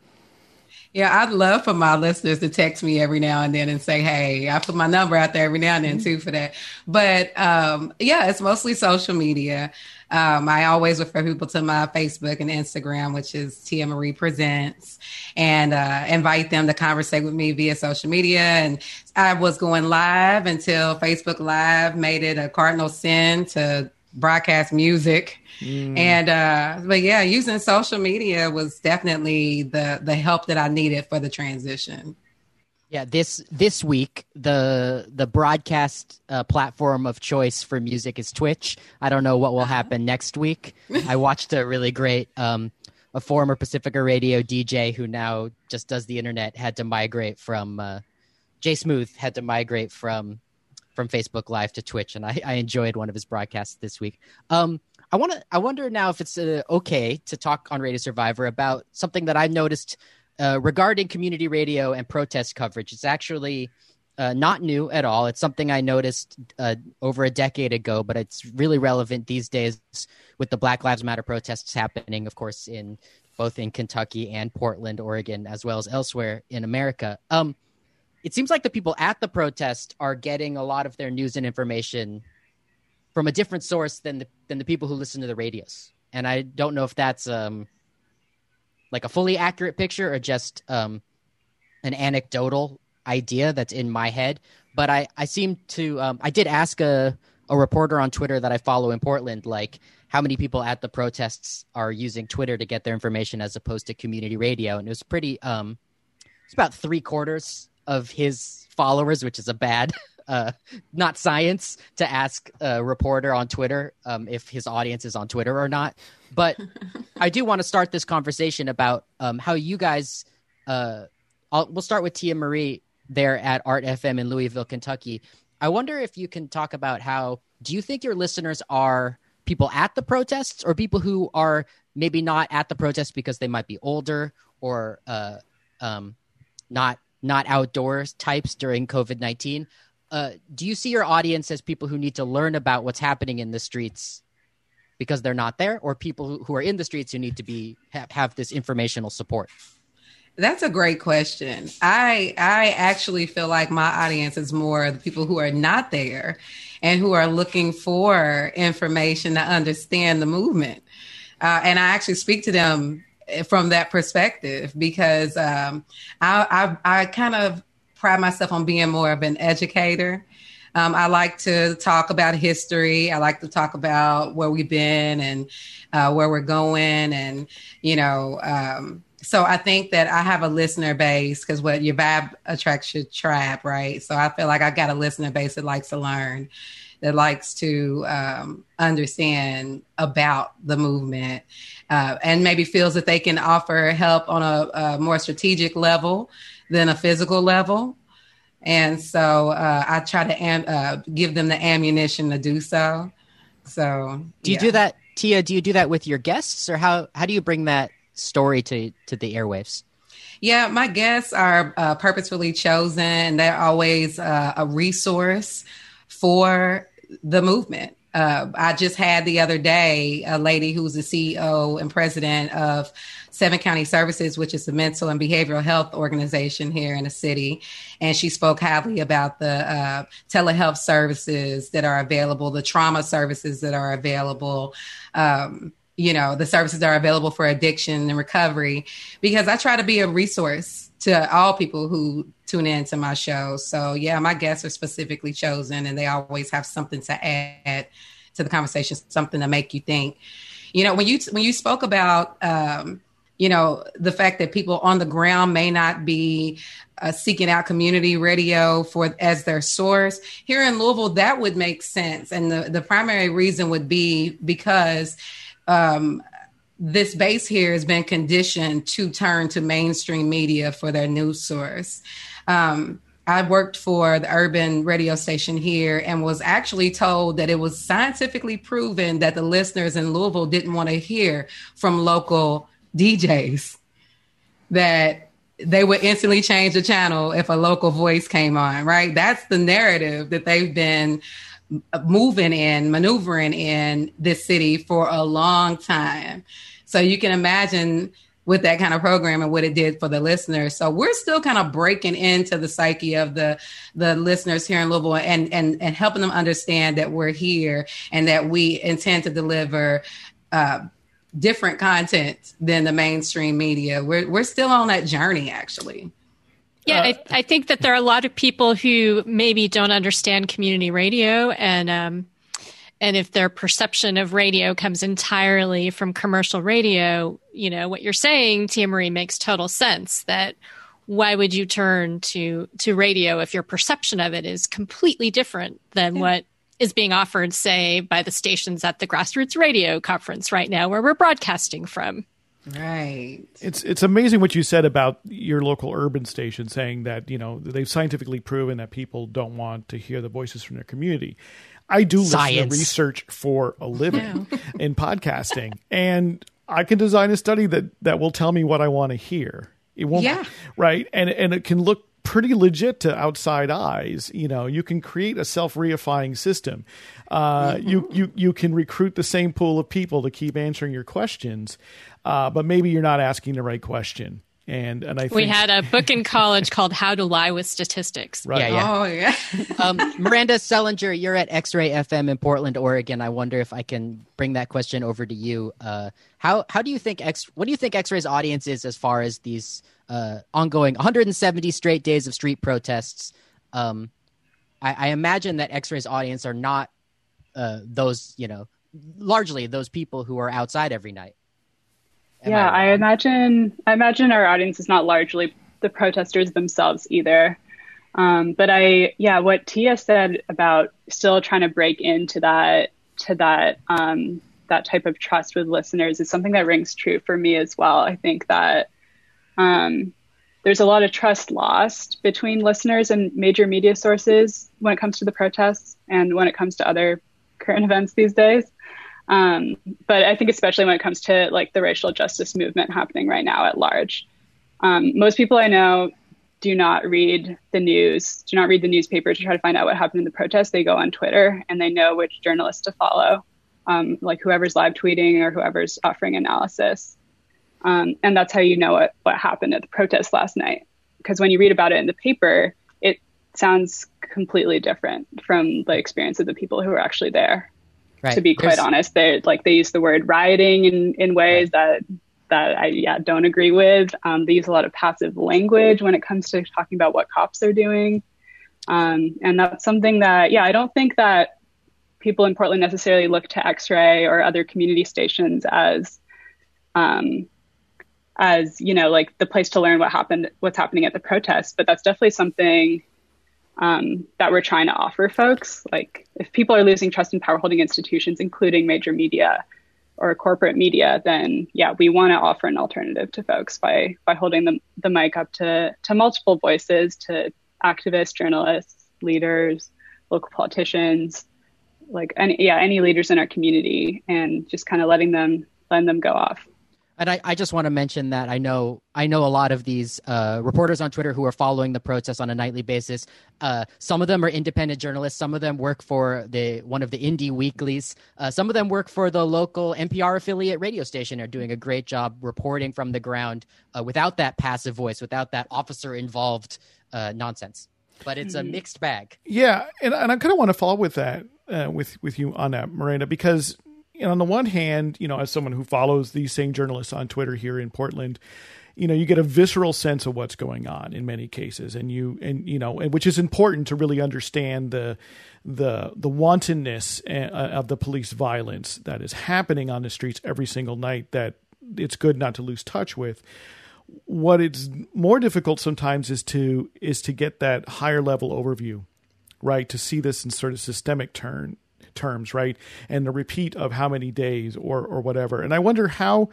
Yeah, I'd love for my listeners to text me every now and then and say, "Hey, I put my number out there every now and then too for that." But um, yeah, it's mostly social media. Um, I always refer people to my Facebook and Instagram, which is Tia Marie Presents, and uh, invite them to conversate with me via social media. And I was going live until Facebook Live made it a cardinal sin to broadcast music. Mm. And uh but yeah, using social media was definitely the the help that I needed for the transition. Yeah, this this week the the broadcast uh, platform of choice for music is Twitch. I don't know what will uh-huh. happen next week. I watched a really great um, a former Pacifica Radio DJ who now just does the internet had to migrate from uh, Jay Smooth had to migrate from from Facebook Live to Twitch, and I, I enjoyed one of his broadcasts this week. Um, I want to. I wonder now if it's uh, okay to talk on Radio Survivor about something that I noticed uh, regarding community radio and protest coverage. It's actually uh, not new at all. It's something I noticed uh, over a decade ago, but it's really relevant these days with the Black Lives Matter protests happening, of course, in both in Kentucky and Portland, Oregon, as well as elsewhere in America. Um, it seems like the people at the protest are getting a lot of their news and information from a different source than the than the people who listen to the radios. And I don't know if that's um like a fully accurate picture or just um an anecdotal idea that's in my head. But I I seem to um I did ask a a reporter on Twitter that I follow in Portland like how many people at the protests are using Twitter to get their information as opposed to community radio and it was pretty um it's about three quarters of his followers, which is a bad, uh, not science to ask a reporter on Twitter um, if his audience is on Twitter or not. But I do want to start this conversation about um, how you guys. Uh, we'll start with Tia Marie there at Art FM in Louisville, Kentucky. I wonder if you can talk about how do you think your listeners are people at the protests or people who are maybe not at the protests because they might be older or uh, um, not not outdoors types during COVID 19. Uh, do you see your audience as people who need to learn about what's happening in the streets because they're not there, or people who, are in the streets who need to be have, have this informational support? That's a great question. I I actually feel like my audience is more the people who are not there and who are looking for information to understand the movement. Uh, and I actually speak to them from that perspective because um, I, I, I kind of pride myself on being more of an educator. Um, I like to talk about history. I like to talk about where we've been and uh, where we're going, and you know. Um, so I think that I have a listener base because what your vibe attracts your trap, right? So I feel like I got a listener base that likes to learn that likes to um, understand about the movement uh, and maybe feels that they can offer help on a, a more strategic level than a physical level. And so uh, I try to am- uh, give them the ammunition to do so. So, do you yeah. do that, Tia? Do you do that with your guests, or how how do you bring that story to to the airwaves? Yeah, my guests are uh, purposefully chosen. They're always uh, a resource for the movement. Uh, I just had the other day a lady who's the CEO and president of Seven County Services, which is a mental and behavioral health organization here in the city. And she spoke highly about the uh, telehealth services that are available, the trauma services that are available. Um, you know, the services that are available for addiction and recovery, because I try to be a resource to all people who tune in to my show. So yeah, my guests are specifically chosen and they always have something to add to the conversation, something to make you think. You know, when you when you spoke about um, you know the fact that people on the ground may not be uh, seeking out community radio for as their source here in louisville that would make sense and the, the primary reason would be because um, this base here has been conditioned to turn to mainstream media for their news source. Um, I worked for the urban radio station here and was actually told that it was scientifically proven that the listeners in Louisville didn't want to hear from local DJs, that they would instantly change the channel if a local voice came on, right? That's the narrative that they've been moving in, maneuvering in this city for a long time. So you can imagine with that kind of program and what it did for the listeners. So we're still kind of breaking into the psyche of the the listeners here in Louisville and and and helping them understand that we're here and that we intend to deliver uh, different content than the mainstream media. We're we're still on that journey actually. Yeah, uh, I, I, think that there are a lot of people who maybe don't understand community radio and um, and if their perception of radio comes entirely from commercial radio, you know, what you're saying, Tia Marie, makes total sense that why would you turn to to radio if your perception of it is completely different than yeah. what is being offered, say, by the stations at the grassroots radio conference right now where we're broadcasting from. Right. It's it's amazing what you said about your local urban station saying that, you know, they've scientifically proven that people don't want to hear the voices from their community. I do Science. listen to research for a living in podcasting, and I can design a study that that will tell me what I want to hear. It won't, yeah. right, and and it can look pretty legit to outside eyes. You know, you can create a self reifying system. Uh, mm-hmm. You you you can recruit the same pool of people to keep answering your questions, uh, but maybe you're not asking the right question and and I we had a book in college called How to Lie with Statistics. Right. Yeah, yeah. Oh yeah. um, Miranda Sellinger, you're at X-Ray FM in Portland, Oregon. I wonder if I can bring that question over to you. Uh, how how do you think X? What do you think X-Ray's audience is as far as these uh, ongoing 170 straight days of street protests? Um, I, I imagine that X-Ray's audience are not uh, those you know largely those people who are outside every night. Am yeah, I, I, imagine I imagine our audience is not largely the protesters themselves either. Um, but I, yeah, what Tia said about still trying to break into that to that um, that type of trust with listeners is something that rings true for me as well. I think that um, there's a lot of trust lost between listeners and major media sources when it comes to the protests and when it comes to other current events these days. Um, but I think especially when it comes to like the racial justice movement happening right now at large, um, most people I know do not read the news, do not read the newspaper to try to find out what happened in the protest. They go on Twitter and they know which journalists to follow, um, like whoever's live tweeting or whoever's offering analysis. Um, and that's how you know what, what happened at the protest last night. Because when you read about it in the paper, it sounds completely different from the experience of the people who were actually there. Right. To be quite There's... honest, they like they use the word rioting in in ways right. that that I yeah don't agree with. Um, they use a lot of passive language when it comes to talking about what cops are doing, um, and that's something that yeah I don't think that people in Portland necessarily look to X-ray or other community stations as um, as you know like the place to learn what happened what's happening at the protest, but that's definitely something um, that we're trying to offer folks. Like, if people are losing trust in power holding institutions, including major media or corporate media, then yeah, we want to offer an alternative to folks by by holding the, the mic up to to multiple voices, to activists, journalists, leaders, local politicians, like any yeah any leaders in our community, and just kind of letting them letting them go off. And I, I just want to mention that I know I know a lot of these uh, reporters on Twitter who are following the protests on a nightly basis. Uh, some of them are independent journalists. Some of them work for the one of the indie weeklies. Uh, some of them work for the local NPR affiliate radio station. Are doing a great job reporting from the ground uh, without that passive voice, without that officer involved uh, nonsense. But it's a mm-hmm. mixed bag. Yeah, and, and I kind of want to follow with that uh, with with you on that, Miranda, because and on the one hand, you know, as someone who follows these same journalists on Twitter here in Portland, you know, you get a visceral sense of what's going on in many cases, and you and you know, and which is important to really understand the the the wantonness uh, of the police violence that is happening on the streets every single night. That it's good not to lose touch with. What it's more difficult sometimes is to is to get that higher level overview, right? To see this in sort of systemic turn terms, right? And the repeat of how many days or or whatever. And I wonder how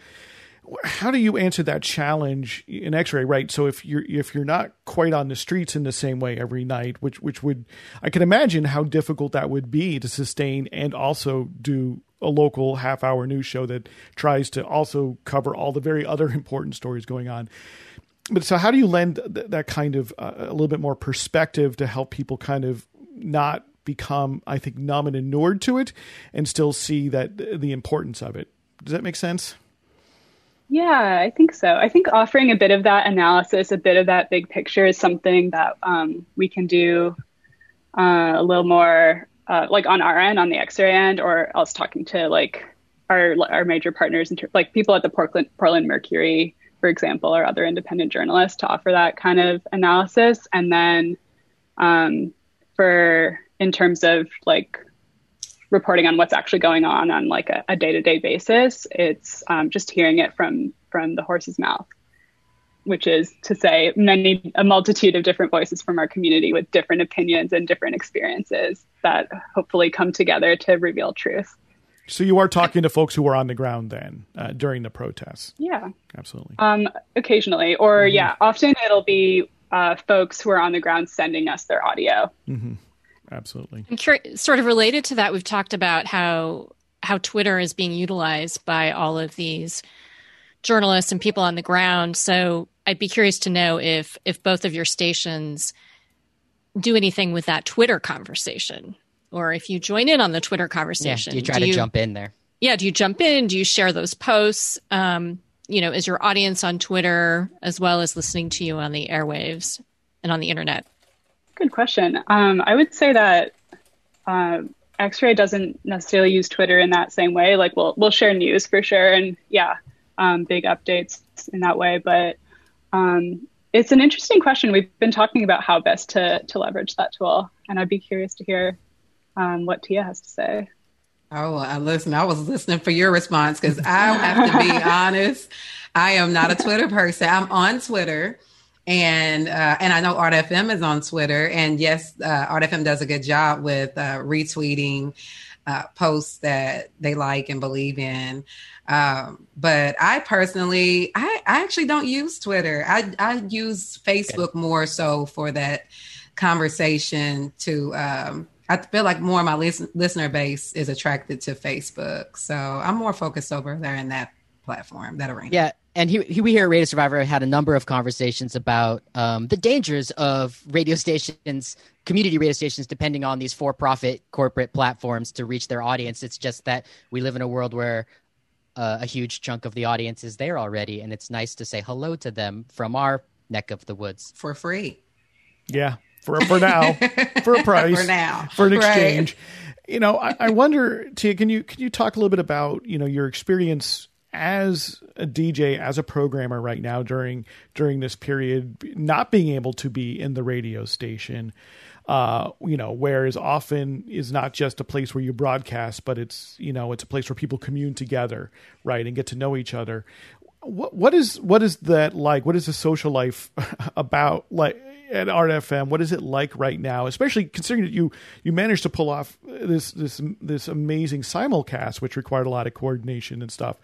how do you answer that challenge in x-ray right so if you're if you're not quite on the streets in the same way every night which which would i can imagine how difficult that would be to sustain and also do a local half hour news show that tries to also cover all the very other important stories going on but so how do you lend th- that kind of uh, a little bit more perspective to help people kind of not become, I think, numb and inured to it and still see that the importance of it. Does that make sense? Yeah, I think so. I think offering a bit of that analysis, a bit of that big picture is something that um, we can do uh, a little more uh, like on our end, on the X-ray end, or else talking to like our our major partners, like people at the Portland Portland Mercury, for example, or other independent journalists to offer that kind of analysis, and then um, for in terms of like reporting on what's actually going on on like a, day-to-day basis it's um, just hearing it from from the horse's mouth which is to say many a multitude of different voices from our community with different opinions and different experiences that hopefully come together to reveal truth. So you are talking to folks who are on the ground then uh, during the protests? Yeah. Absolutely. Um, occasionally. Or mm-hmm. yeah often it'll be uh, folks who are on the ground sending us their audio. Mm-hmm absolutely. And sort of related to that, we've talked about how how Twitter is being utilized by all of these journalists and people on the ground. So I'd be curious to know if if both of your stations do anything with that Twitter conversation, or if you join in on the Twitter conversation. Yeah, do you try do to you, jump in there? Yeah, do you jump in? Do you share those posts? Um, you know, is your audience on Twitter as well as listening to you on the airwaves and on the internet? Good question. Um, I would say that uh, X-Ray doesn't necessarily use Twitter in that same way. Like we'll we'll share news for sure, and yeah, um, big updates in that way. But um, it's an interesting question. We've been talking about how best to to leverage that tool, and I'd be curious to hear um, what Tia has to say. Oh, I listen. I was listening for your response because I have to be honest. I am not a Twitter person. I'm on Twitter and uh, and I know Art FM is on Twitter, and yes, uh, Art FM does a good job with uh, retweeting uh, posts that they like and believe in. Um, but I personally, I, I actually don't use Twitter. I I use Facebook more so for that conversation. To um, I feel like more of my listen, listener base is attracted to Facebook, so I'm more focused over there in that platform, that arena. Yeah, and he, he, we here at Radio Survivor had a number of conversations about um, the dangers of radio stations, community radio stations, depending on these for-profit corporate platforms to reach their audience. It's just that we live in a world where uh, a huge chunk of the audience is there already, and it's nice to say hello to them from our neck of the woods for free. Yeah, for for now, for a price, for now, for an exchange. Right. You know, I, I wonder, Tia, can you can you talk a little bit about you know your experience as a DJ, as a programmer right now during during this period, not being able to be in the radio station, uh, you know, whereas often is not just a place where you broadcast, but it's you know it's a place where people commune together, right, and get to know each other. What what is what is that like? What is the social life about like? at Art FM. What is it like right now, especially considering that you you managed to pull off this this this amazing simulcast, which required a lot of coordination and stuff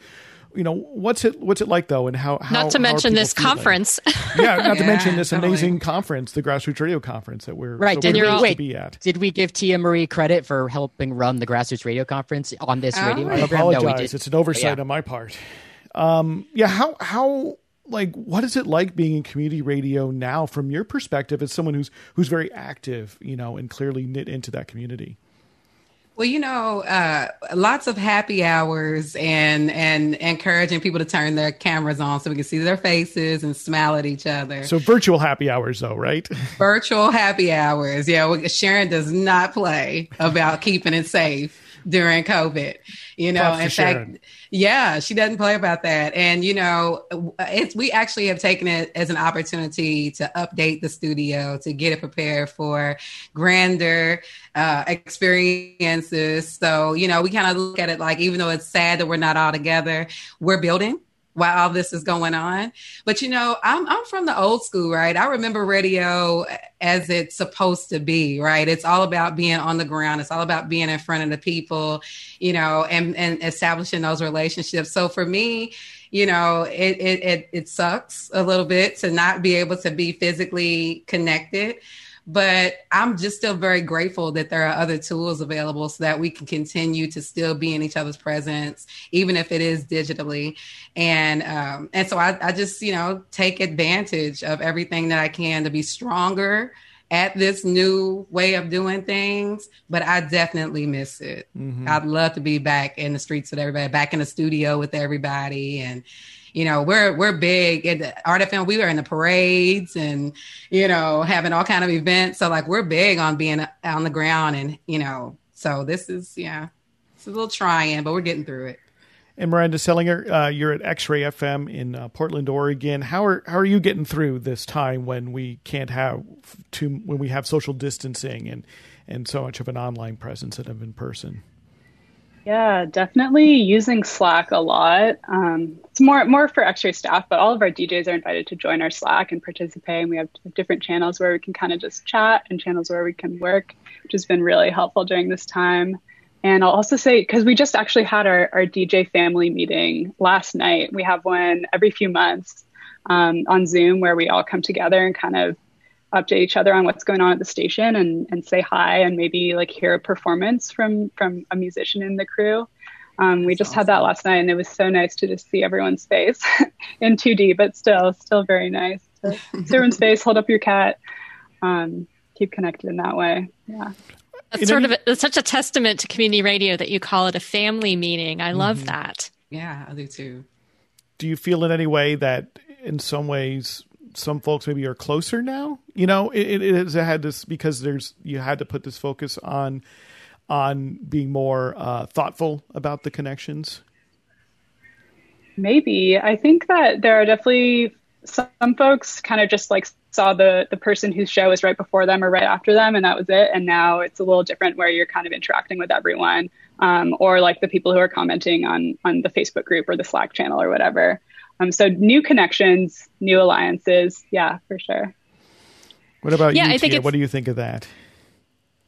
you know what's it what's it like though and how, how not to mention this feeling? conference yeah not yeah, to mention this totally. amazing conference the grassroots radio conference that we're right so did, we, wait, be at. did we give tia marie credit for helping run the grassroots radio conference on this oh. radio I program apologize no, it's an oversight yeah. on my part um, yeah how how like what is it like being in community radio now from your perspective as someone who's who's very active you know and clearly knit into that community well, you know, uh, lots of happy hours and and encouraging people to turn their cameras on so we can see their faces and smile at each other. So virtual happy hours, though, right? virtual happy hours. Yeah, Sharon does not play about keeping it safe during COVID. You know, in fact, Sharon. yeah, she doesn't play about that. And you know, it's we actually have taken it as an opportunity to update the studio to get it prepared for grander uh, experiences. So you know, we kind of look at it like even though it's sad that we're not all together, we're building while all this is going on. But you know, I'm I'm from the old school, right? I remember radio as it's supposed to be, right? It's all about being on the ground. It's all about being in front of the people, you know, and and establishing those relationships. So for me, you know, it it it, it sucks a little bit to not be able to be physically connected but I'm just still very grateful that there are other tools available so that we can continue to still be in each other's presence, even if it is digitally. And um, and so I, I just you know take advantage of everything that I can to be stronger at this new way of doing things, but I definitely miss it. Mm-hmm. I'd love to be back in the streets with everybody, back in the studio with everybody, and you know we're we're big at art fm we were in the parades and you know having all kind of events so like we're big on being on the ground and you know so this is yeah it's a little trying but we're getting through it and Miranda Sellinger, uh, you're at X-Ray FM in uh, Portland, Oregon. How are how are you getting through this time when we can't have to when we have social distancing and and so much of an online presence instead of in person? Yeah, definitely using Slack a lot. Um, it's more more for X-Ray staff, but all of our DJs are invited to join our Slack and participate. And we have different channels where we can kind of just chat and channels where we can work, which has been really helpful during this time. And I'll also say, because we just actually had our, our DJ family meeting last night. We have one every few months um, on Zoom where we all come together and kind of update each other on what's going on at the station and, and say hi and maybe like hear a performance from from a musician in the crew. Um, we just awesome. had that last night and it was so nice to just see everyone's face in 2D, but still, still very nice to see everyone's face, hold up your cat, um, keep connected in that way. Yeah. It's sort of a, it's such a testament to community radio that you call it a family meeting. I love mm-hmm. that. Yeah, I do too. Do you feel in any way that in some ways some folks maybe are closer now? You know, it, it has had this because there's you had to put this focus on on being more uh, thoughtful about the connections. Maybe I think that there are definitely some folks kind of just like saw the the person whose show is right before them or right after them and that was it and now it's a little different where you're kind of interacting with everyone um, or like the people who are commenting on on the facebook group or the slack channel or whatever um, so new connections new alliances yeah for sure what about yeah, you I think what do you think of that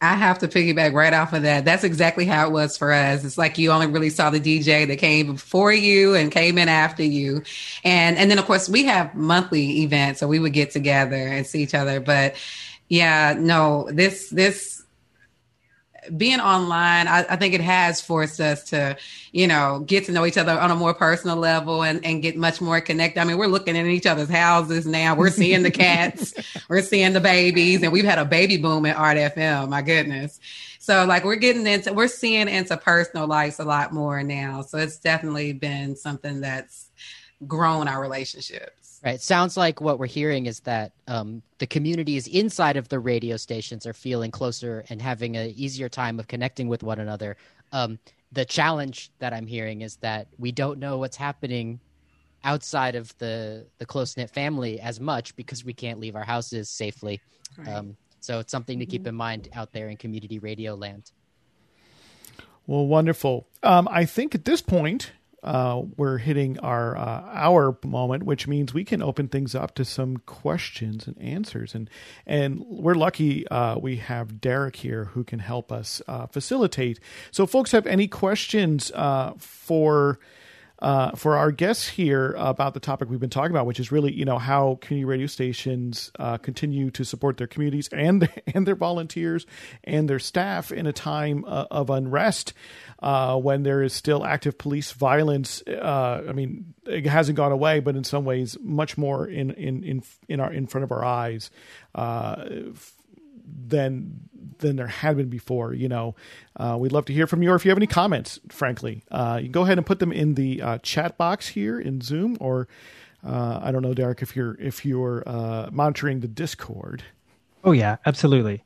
I have to piggyback right off of that. That's exactly how it was for us. It's like you only really saw the DJ that came before you and came in after you. And and then of course we have monthly events, so we would get together and see each other. But yeah, no, this this being online, I, I, think it has forced us to, you know, get to know each other on a more personal level and, and get much more connected. I mean, we're looking in each other's houses now. We're seeing the cats, we're seeing the babies, and we've had a baby boom at Art FM. My goodness. So like we're getting into, we're seeing into personal lives a lot more now. So it's definitely been something that's grown our relationships. Right. Sounds like what we're hearing is that um, the communities inside of the radio stations are feeling closer and having an easier time of connecting with one another. Um, the challenge that I'm hearing is that we don't know what's happening outside of the the close knit family as much because we can't leave our houses safely. Right. Um, so it's something to keep mm-hmm. in mind out there in community radio land. Well, wonderful. Um, I think at this point uh, we're hitting our uh, hour moment, which means we can open things up to some questions and answers. And and we're lucky uh, we have Derek here who can help us uh, facilitate. So, folks, have any questions uh, for? Uh, for our guests here about the topic we've been talking about, which is really, you know, how community radio stations uh, continue to support their communities and and their volunteers and their staff in a time uh, of unrest uh, when there is still active police violence. Uh, I mean, it hasn't gone away, but in some ways, much more in in in in our in front of our eyes uh, than than there had been before. You know, uh, we'd love to hear from you, or if you have any comments, frankly, uh, you can go ahead and put them in the uh, chat box here in Zoom, or I don't know, Derek, if you're if you're monitoring the Discord. Oh yeah, absolutely.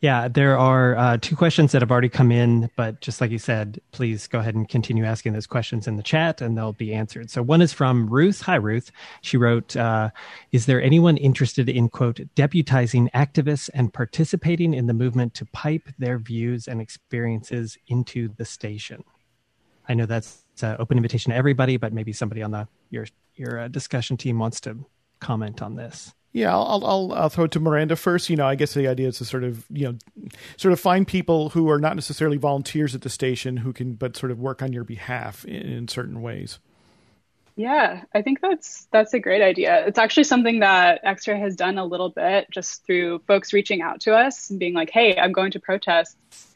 Yeah, there are uh, two questions that have already come in, but just like you said, please go ahead and continue asking those questions in the chat and they'll be answered. So, one is from Ruth. Hi, Ruth. She wrote uh, Is there anyone interested in, quote, deputizing activists and participating in the movement to pipe their views and experiences into the station? I know that's an open invitation to everybody, but maybe somebody on the your your uh, discussion team wants to comment on this. Yeah, I'll, I'll, I'll throw it to Miranda first. You know, I guess the idea is to sort of you know, sort of find people who are not necessarily volunteers at the station who can, but sort of work on your behalf in, in certain ways. Yeah, I think that's that's a great idea. It's actually something that X-Ray has done a little bit just through folks reaching out to us and being like, "Hey, I'm going to protests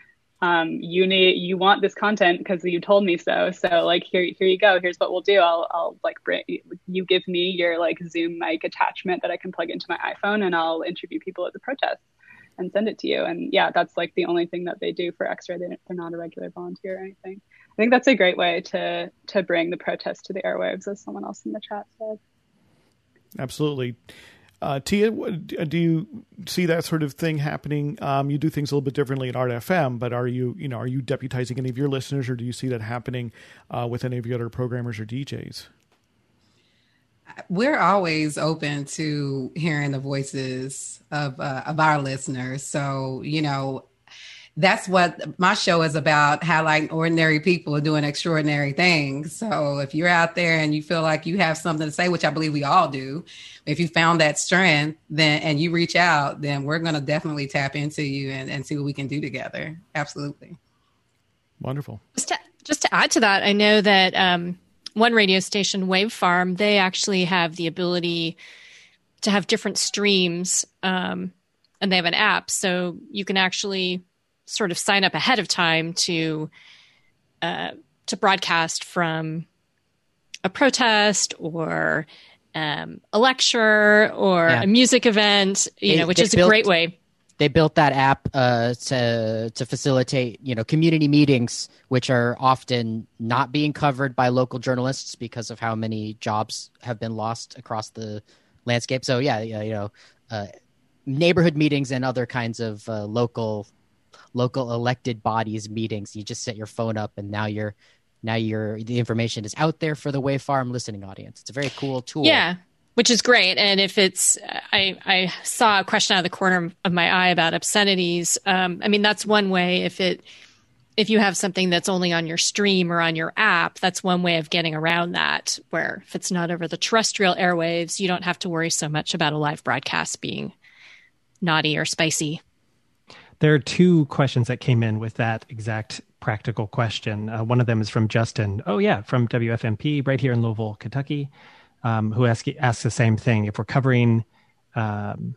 um, you need you want this content because you told me so. So like here here you go. Here's what we'll do. I'll I'll like bring you give me your like Zoom mic attachment that I can plug into my iPhone, and I'll interview people at the protest. and send it to you. And yeah, that's like the only thing that they do for X-ray. They, they're not a regular volunteer or anything. I think that's a great way to to bring the protest to the airwaves, as someone else in the chat said. Absolutely. Uh, Tia, do you see that sort of thing happening? Um, you do things a little bit differently at Art FM, but are you, you know, are you deputizing any of your listeners, or do you see that happening uh, with any of your other programmers or DJs? We're always open to hearing the voices of uh, of our listeners. So you know, that's what my show is about highlighting ordinary people are doing extraordinary things. So if you're out there and you feel like you have something to say, which I believe we all do, if you found that strength then and you reach out, then we're going to definitely tap into you and, and see what we can do together. Absolutely. Wonderful. Just to, just to add to that, I know that um, one radio station, Wave Farm, they actually have the ability to have different streams um, and they have an app. So you can actually sort of sign up ahead of time to uh, to broadcast from a protest or um, a lecture or yeah. a music event, you they, know, which is built, a great way. They built that app uh, to to facilitate, you know, community meetings, which are often not being covered by local journalists because of how many jobs have been lost across the landscape. So yeah, you know, uh, neighborhood meetings and other kinds of uh, local local elected bodies meetings. You just set your phone up, and now you're now you're the information is out there for the Wave Farm listening audience. It's a very cool tool. Yeah, which is great. And if it's, I I saw a question out of the corner of my eye about obscenities. Um, I mean, that's one way. If it if you have something that's only on your stream or on your app, that's one way of getting around that. Where if it's not over the terrestrial airwaves, you don't have to worry so much about a live broadcast being naughty or spicy. There are two questions that came in with that exact practical question. Uh, one of them is from Justin. Oh, yeah, from WFMP right here in Louisville, Kentucky, um, who ask, asks the same thing. If we're covering um,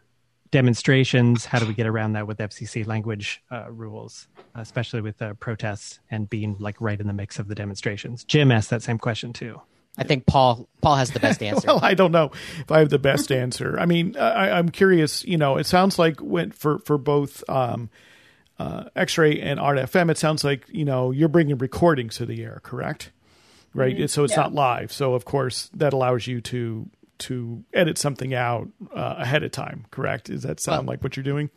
demonstrations, how do we get around that with FCC language uh, rules, especially with uh, protests and being like right in the mix of the demonstrations? Jim asked that same question too. I think Paul Paul has the best answer. well, I don't know if I have the best answer. I mean, I, am curious. You know, it sounds like when for for both um, uh, X-ray and Art FM, it sounds like you know you're bringing recordings to the air, correct? Right. Mm-hmm. So it's yeah. not live. So of course that allows you to to edit something out uh, ahead of time. Correct? Does that sound well, like what you're doing?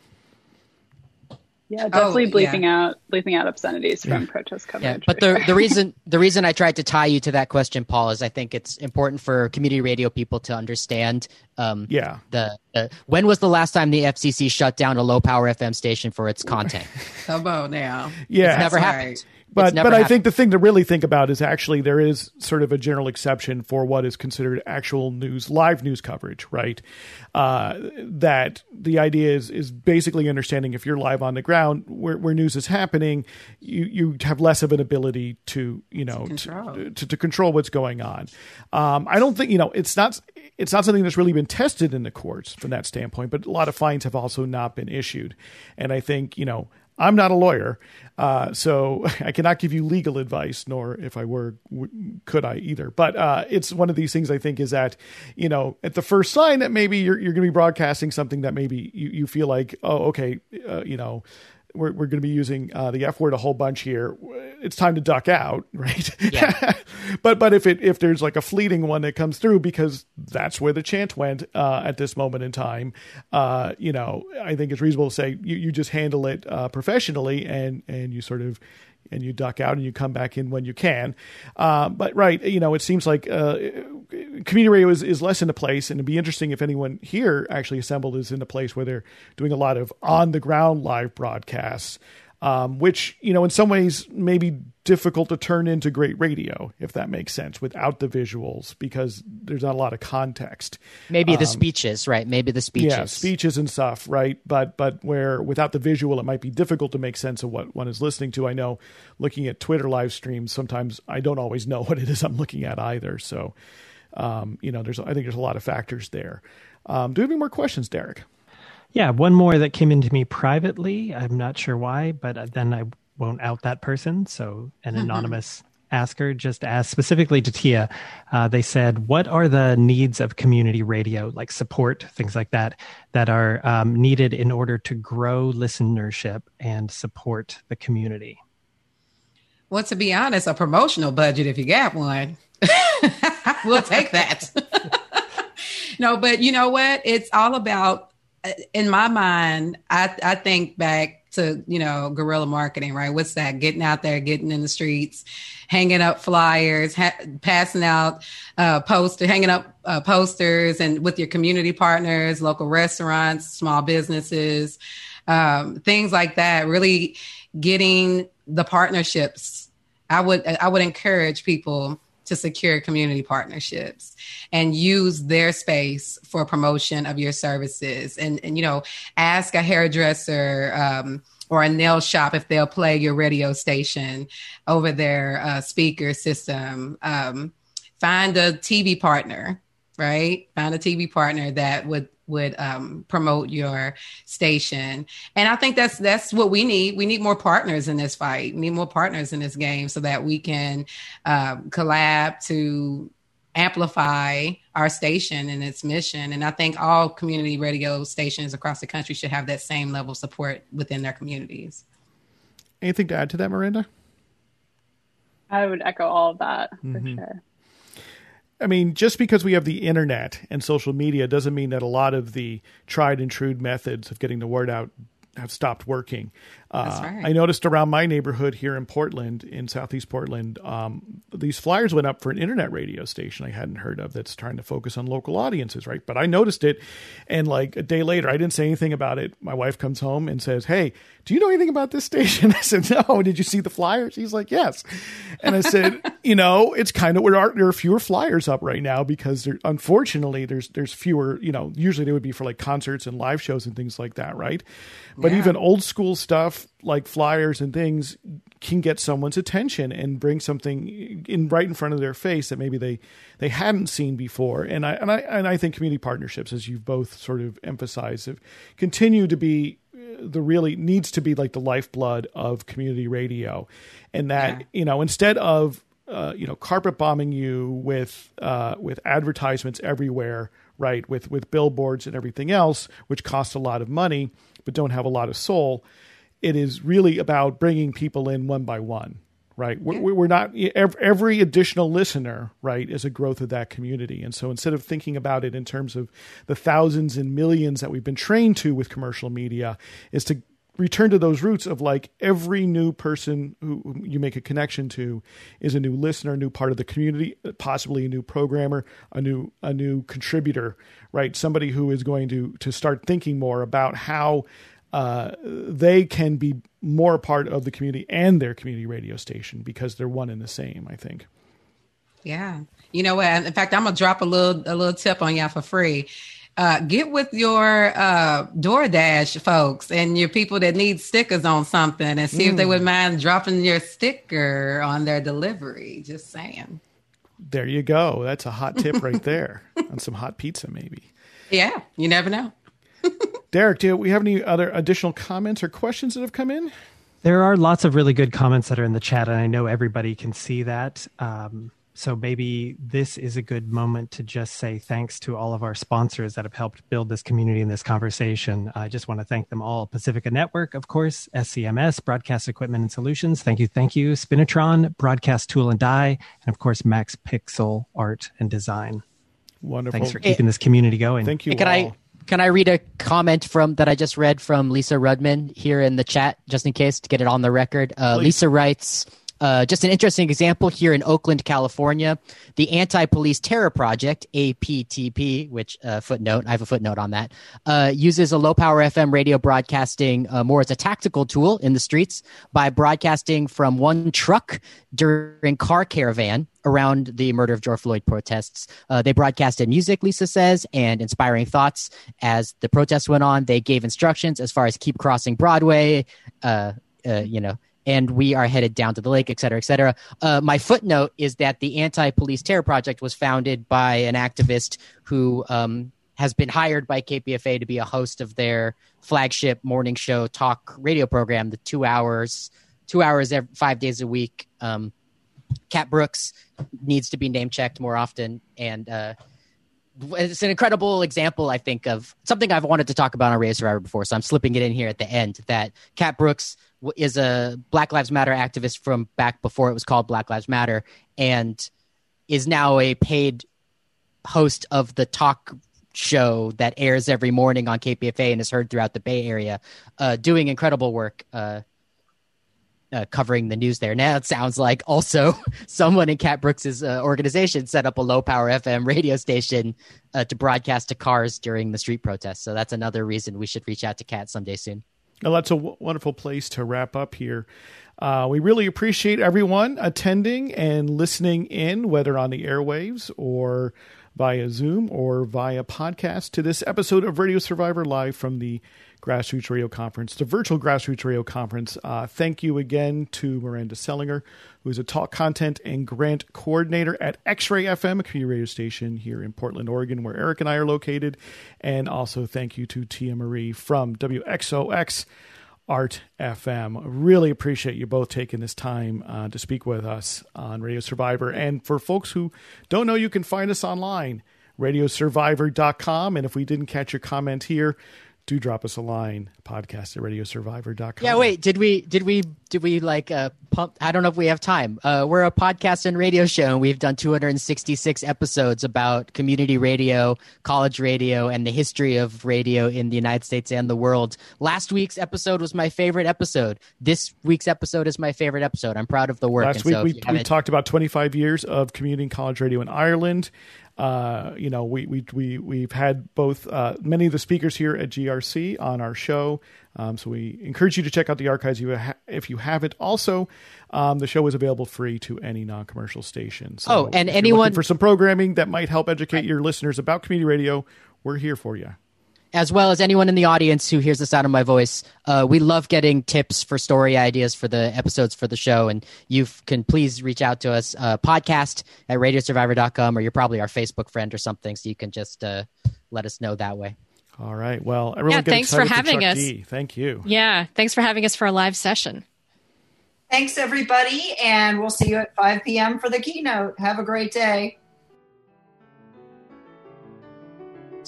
Yeah, oh, definitely oh, bleeping yeah. out bleeping out obscenities from yeah. protest coverage. Yeah, but the the reason the reason I tried to tie you to that question, Paul, is I think it's important for community radio people to understand. Um, yeah. The, the when was the last time the FCC shut down a low power FM station for its content? How about now. Yeah, it's never happened. Right. But but I think the thing to really think about is actually there is sort of a general exception for what is considered actual news, live news coverage, right? Uh, that the idea is is basically understanding if you're live on the ground where, where news is happening, you you have less of an ability to you know to control, to, to, to control what's going on. Um, I don't think you know it's not it's not something that's really been tested in the courts from that standpoint, but a lot of fines have also not been issued, and I think you know I'm not a lawyer, uh, so I cannot give you legal advice, nor if I were, w- could I either. But uh, it's one of these things I think is that, you know, at the first sign that maybe you're, you're going to be broadcasting something that maybe you, you feel like, oh, okay, uh, you know, we're, we're going to be using uh, the F word a whole bunch here. It's time to duck out, right? Yeah. but but if it if there's like a fleeting one that comes through because that's where the chant went uh, at this moment in time, uh, you know, I think it's reasonable to say you, you just handle it uh, professionally and and you sort of and you duck out and you come back in when you can. Uh, but right, you know, it seems like uh, community radio is, is less in a place, and it'd be interesting if anyone here actually assembled is in a place where they're doing a lot of on the ground live broadcasts um, which you know in some ways may be difficult to turn into great radio if that makes sense without the visuals because there's not a lot of context. Maybe the um, speeches right maybe the speeches. Yeah speeches and stuff right but but where without the visual it might be difficult to make sense of what one is listening to. I know looking at twitter live streams sometimes i don't always know what it is i'm looking at either so um, you know there's i think there's a lot of factors there. Um, do you have any more questions derek yeah, one more that came into me privately. I'm not sure why, but uh, then I won't out that person. So an mm-hmm. anonymous asker just asked specifically to Tia. Uh, they said, "What are the needs of community radio, like support, things like that, that are um, needed in order to grow listenership and support the community?" Well, to be honest, a promotional budget if you got one, we'll take that. no, but you know what? It's all about. In my mind, I I think back to you know guerrilla marketing right? What's that? Getting out there getting in the streets hanging up flyers ha- passing out uh poster hanging up uh, posters and with your community partners local restaurants small businesses um, things like that. Really getting the partnerships. I would i would encourage people to secure community partnerships and use their space for promotion of your services. And, and you know ask a hairdresser um, or a nail shop if they'll play your radio station over their uh, speaker system. Um, find a tv partner right find a tv partner that would would um, promote your station. And I think that's that's what we need. We need more partners in this fight. We need more partners in this game so that we can uh, collab to amplify our station and its mission. And I think all community radio stations across the country should have that same level of support within their communities. Anything to add to that, Miranda? I would echo all of that for mm-hmm. sure. I mean, just because we have the internet and social media doesn't mean that a lot of the tried and true methods of getting the word out have stopped working. Uh, right. I noticed around my neighborhood here in Portland, in Southeast Portland, um, these flyers went up for an internet radio station I hadn't heard of that's trying to focus on local audiences, right? But I noticed it, and like a day later, I didn't say anything about it. My wife comes home and says, "Hey, do you know anything about this station?" I said, "No." Did you see the flyers? He's like, "Yes," and I said, "You know, it's kind of there are, there are fewer flyers up right now because there, unfortunately there's there's fewer. You know, usually they would be for like concerts and live shows and things like that, right? But yeah. even old school stuff." Like flyers and things can get someone's attention and bring something in right in front of their face that maybe they they hadn't seen before. And I and I and I think community partnerships, as you've both sort of emphasized, have continue to be uh, the really needs to be like the lifeblood of community radio, and that yeah. you know instead of uh, you know carpet bombing you with uh, with advertisements everywhere, right? With with billboards and everything else, which cost a lot of money but don't have a lot of soul it is really about bringing people in one by one right? We're, we're not every additional listener right is a growth of that community. And so instead of thinking about it in terms of the thousands and millions that we've been trained to with commercial media is to return to those roots of like every new person who you make a connection to is a new listener, a new part of the community, possibly a new programmer, a new a new contributor, right? Somebody who is going to to start thinking more about how uh, they can be more part of the community and their community radio station because they're one and the same. I think. Yeah, you know what? In fact, I'm gonna drop a little a little tip on y'all for free. Uh, get with your uh, DoorDash folks and your people that need stickers on something and see mm. if they would mm. mind dropping your sticker on their delivery. Just saying. There you go. That's a hot tip right there on some hot pizza, maybe. Yeah, you never know. Derek, do we have any other additional comments or questions that have come in? There are lots of really good comments that are in the chat, and I know everybody can see that. Um, so maybe this is a good moment to just say thanks to all of our sponsors that have helped build this community and this conversation. I just want to thank them all. Pacifica Network, of course, SCMS, Broadcast Equipment and Solutions. Thank you, thank you. Spinitron, Broadcast Tool and Die, and of course, Max Pixel Art and Design. Wonderful. Thanks for keeping this community going. Thank you. Can all. I can I read a comment from that I just read from Lisa Rudman here in the chat, just in case to get it on the record? Uh, Lisa writes. Uh, just an interesting example here in Oakland, California, the Anti Police Terror Project, APTP, which uh, footnote, I have a footnote on that, uh, uses a low power FM radio broadcasting uh, more as a tactical tool in the streets by broadcasting from one truck during car caravan around the murder of George Floyd protests. Uh, they broadcasted music, Lisa says, and inspiring thoughts as the protests went on. They gave instructions as far as keep crossing Broadway, uh, uh, you know, and we are headed down to the lake, et cetera, et cetera. Uh, my footnote is that the Anti Police Terror Project was founded by an activist who um, has been hired by KPFA to be a host of their flagship morning show talk radio program, the two hours, two hours every, five days a week. Um, Cat Brooks needs to be name checked more often, and uh, it's an incredible example, I think, of something I've wanted to talk about on Radio Survivor before. So I'm slipping it in here at the end. That Cat Brooks is a Black Lives Matter activist from back before it was called Black Lives Matter, and is now a paid host of the talk show that airs every morning on KPFA and is heard throughout the Bay Area, uh, doing incredible work. Uh, uh, covering the news there. Now it sounds like also someone in Cat Brooks's uh, organization set up a low power FM radio station uh, to broadcast to cars during the street protests. So that's another reason we should reach out to Cat someday soon. Well, that's a w- wonderful place to wrap up here. Uh, we really appreciate everyone attending and listening in, whether on the airwaves or via Zoom or via podcast, to this episode of Radio Survivor Live from the Grassroots Radio Conference, the virtual Grassroots Radio Conference. Uh, thank you again to Miranda Sellinger, who is a talk content and grant coordinator at X Ray FM, a community radio station here in Portland, Oregon, where Eric and I are located. And also thank you to Tia Marie from WXOX. Art FM. Really appreciate you both taking this time uh, to speak with us on Radio Survivor. And for folks who don't know, you can find us online, radiosurvivor.com. And if we didn't catch your comment here, do drop us a line podcast at radiosurvivor.com yeah wait did we did we did we like uh pump i don't know if we have time. Uh we're a podcast and radio show and we've done 266 episodes about community radio college radio and the history of radio in the united states and the world. Last week's episode was my favorite episode. This week's episode is my favorite episode. I'm proud of the work last week so we, we talked about 25 years of community and college radio in ireland uh, you know, we we we we've had both uh, many of the speakers here at GRC on our show. Um, so we encourage you to check out the archives if you haven't. Also, um, the show is available free to any non-commercial station. So oh, and anyone for some programming that might help educate your listeners about community radio, we're here for you as well as anyone in the audience who hears the sound of my voice. Uh, we love getting tips for story ideas for the episodes for the show. And you can please reach out to us, uh, podcast at radiosurvivor.com, or you're probably our Facebook friend or something. So you can just uh, let us know that way. All right. Well, everyone, yeah, thanks for having us. D. Thank you. Yeah. Thanks for having us for a live session. Thanks, everybody. And we'll see you at 5 p.m. for the keynote. Have a great day.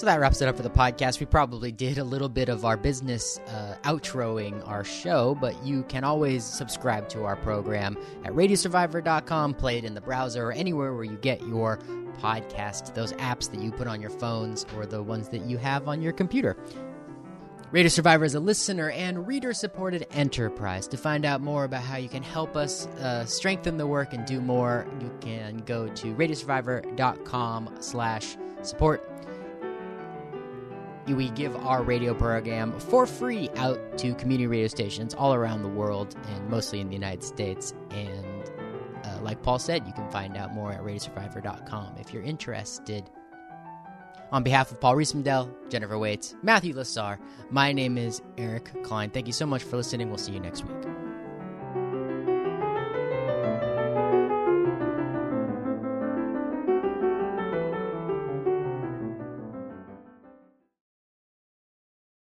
So that wraps it up for the podcast. We probably did a little bit of our business uh, outroing our show, but you can always subscribe to our program at radiosurvivor.com, play it in the browser, or anywhere where you get your podcast, those apps that you put on your phones or the ones that you have on your computer. Radio Survivor is a listener and reader supported enterprise. To find out more about how you can help us uh, strengthen the work and do more, you can go to radiosurvivor.com slash support we give our radio program for free out to community radio stations all around the world and mostly in the United States. And uh, like Paul said, you can find out more at radiosurvivor.com if you're interested. On behalf of Paul Riismandel, Jennifer Waits, Matthew Lasar, my name is Eric Klein. Thank you so much for listening. We'll see you next week.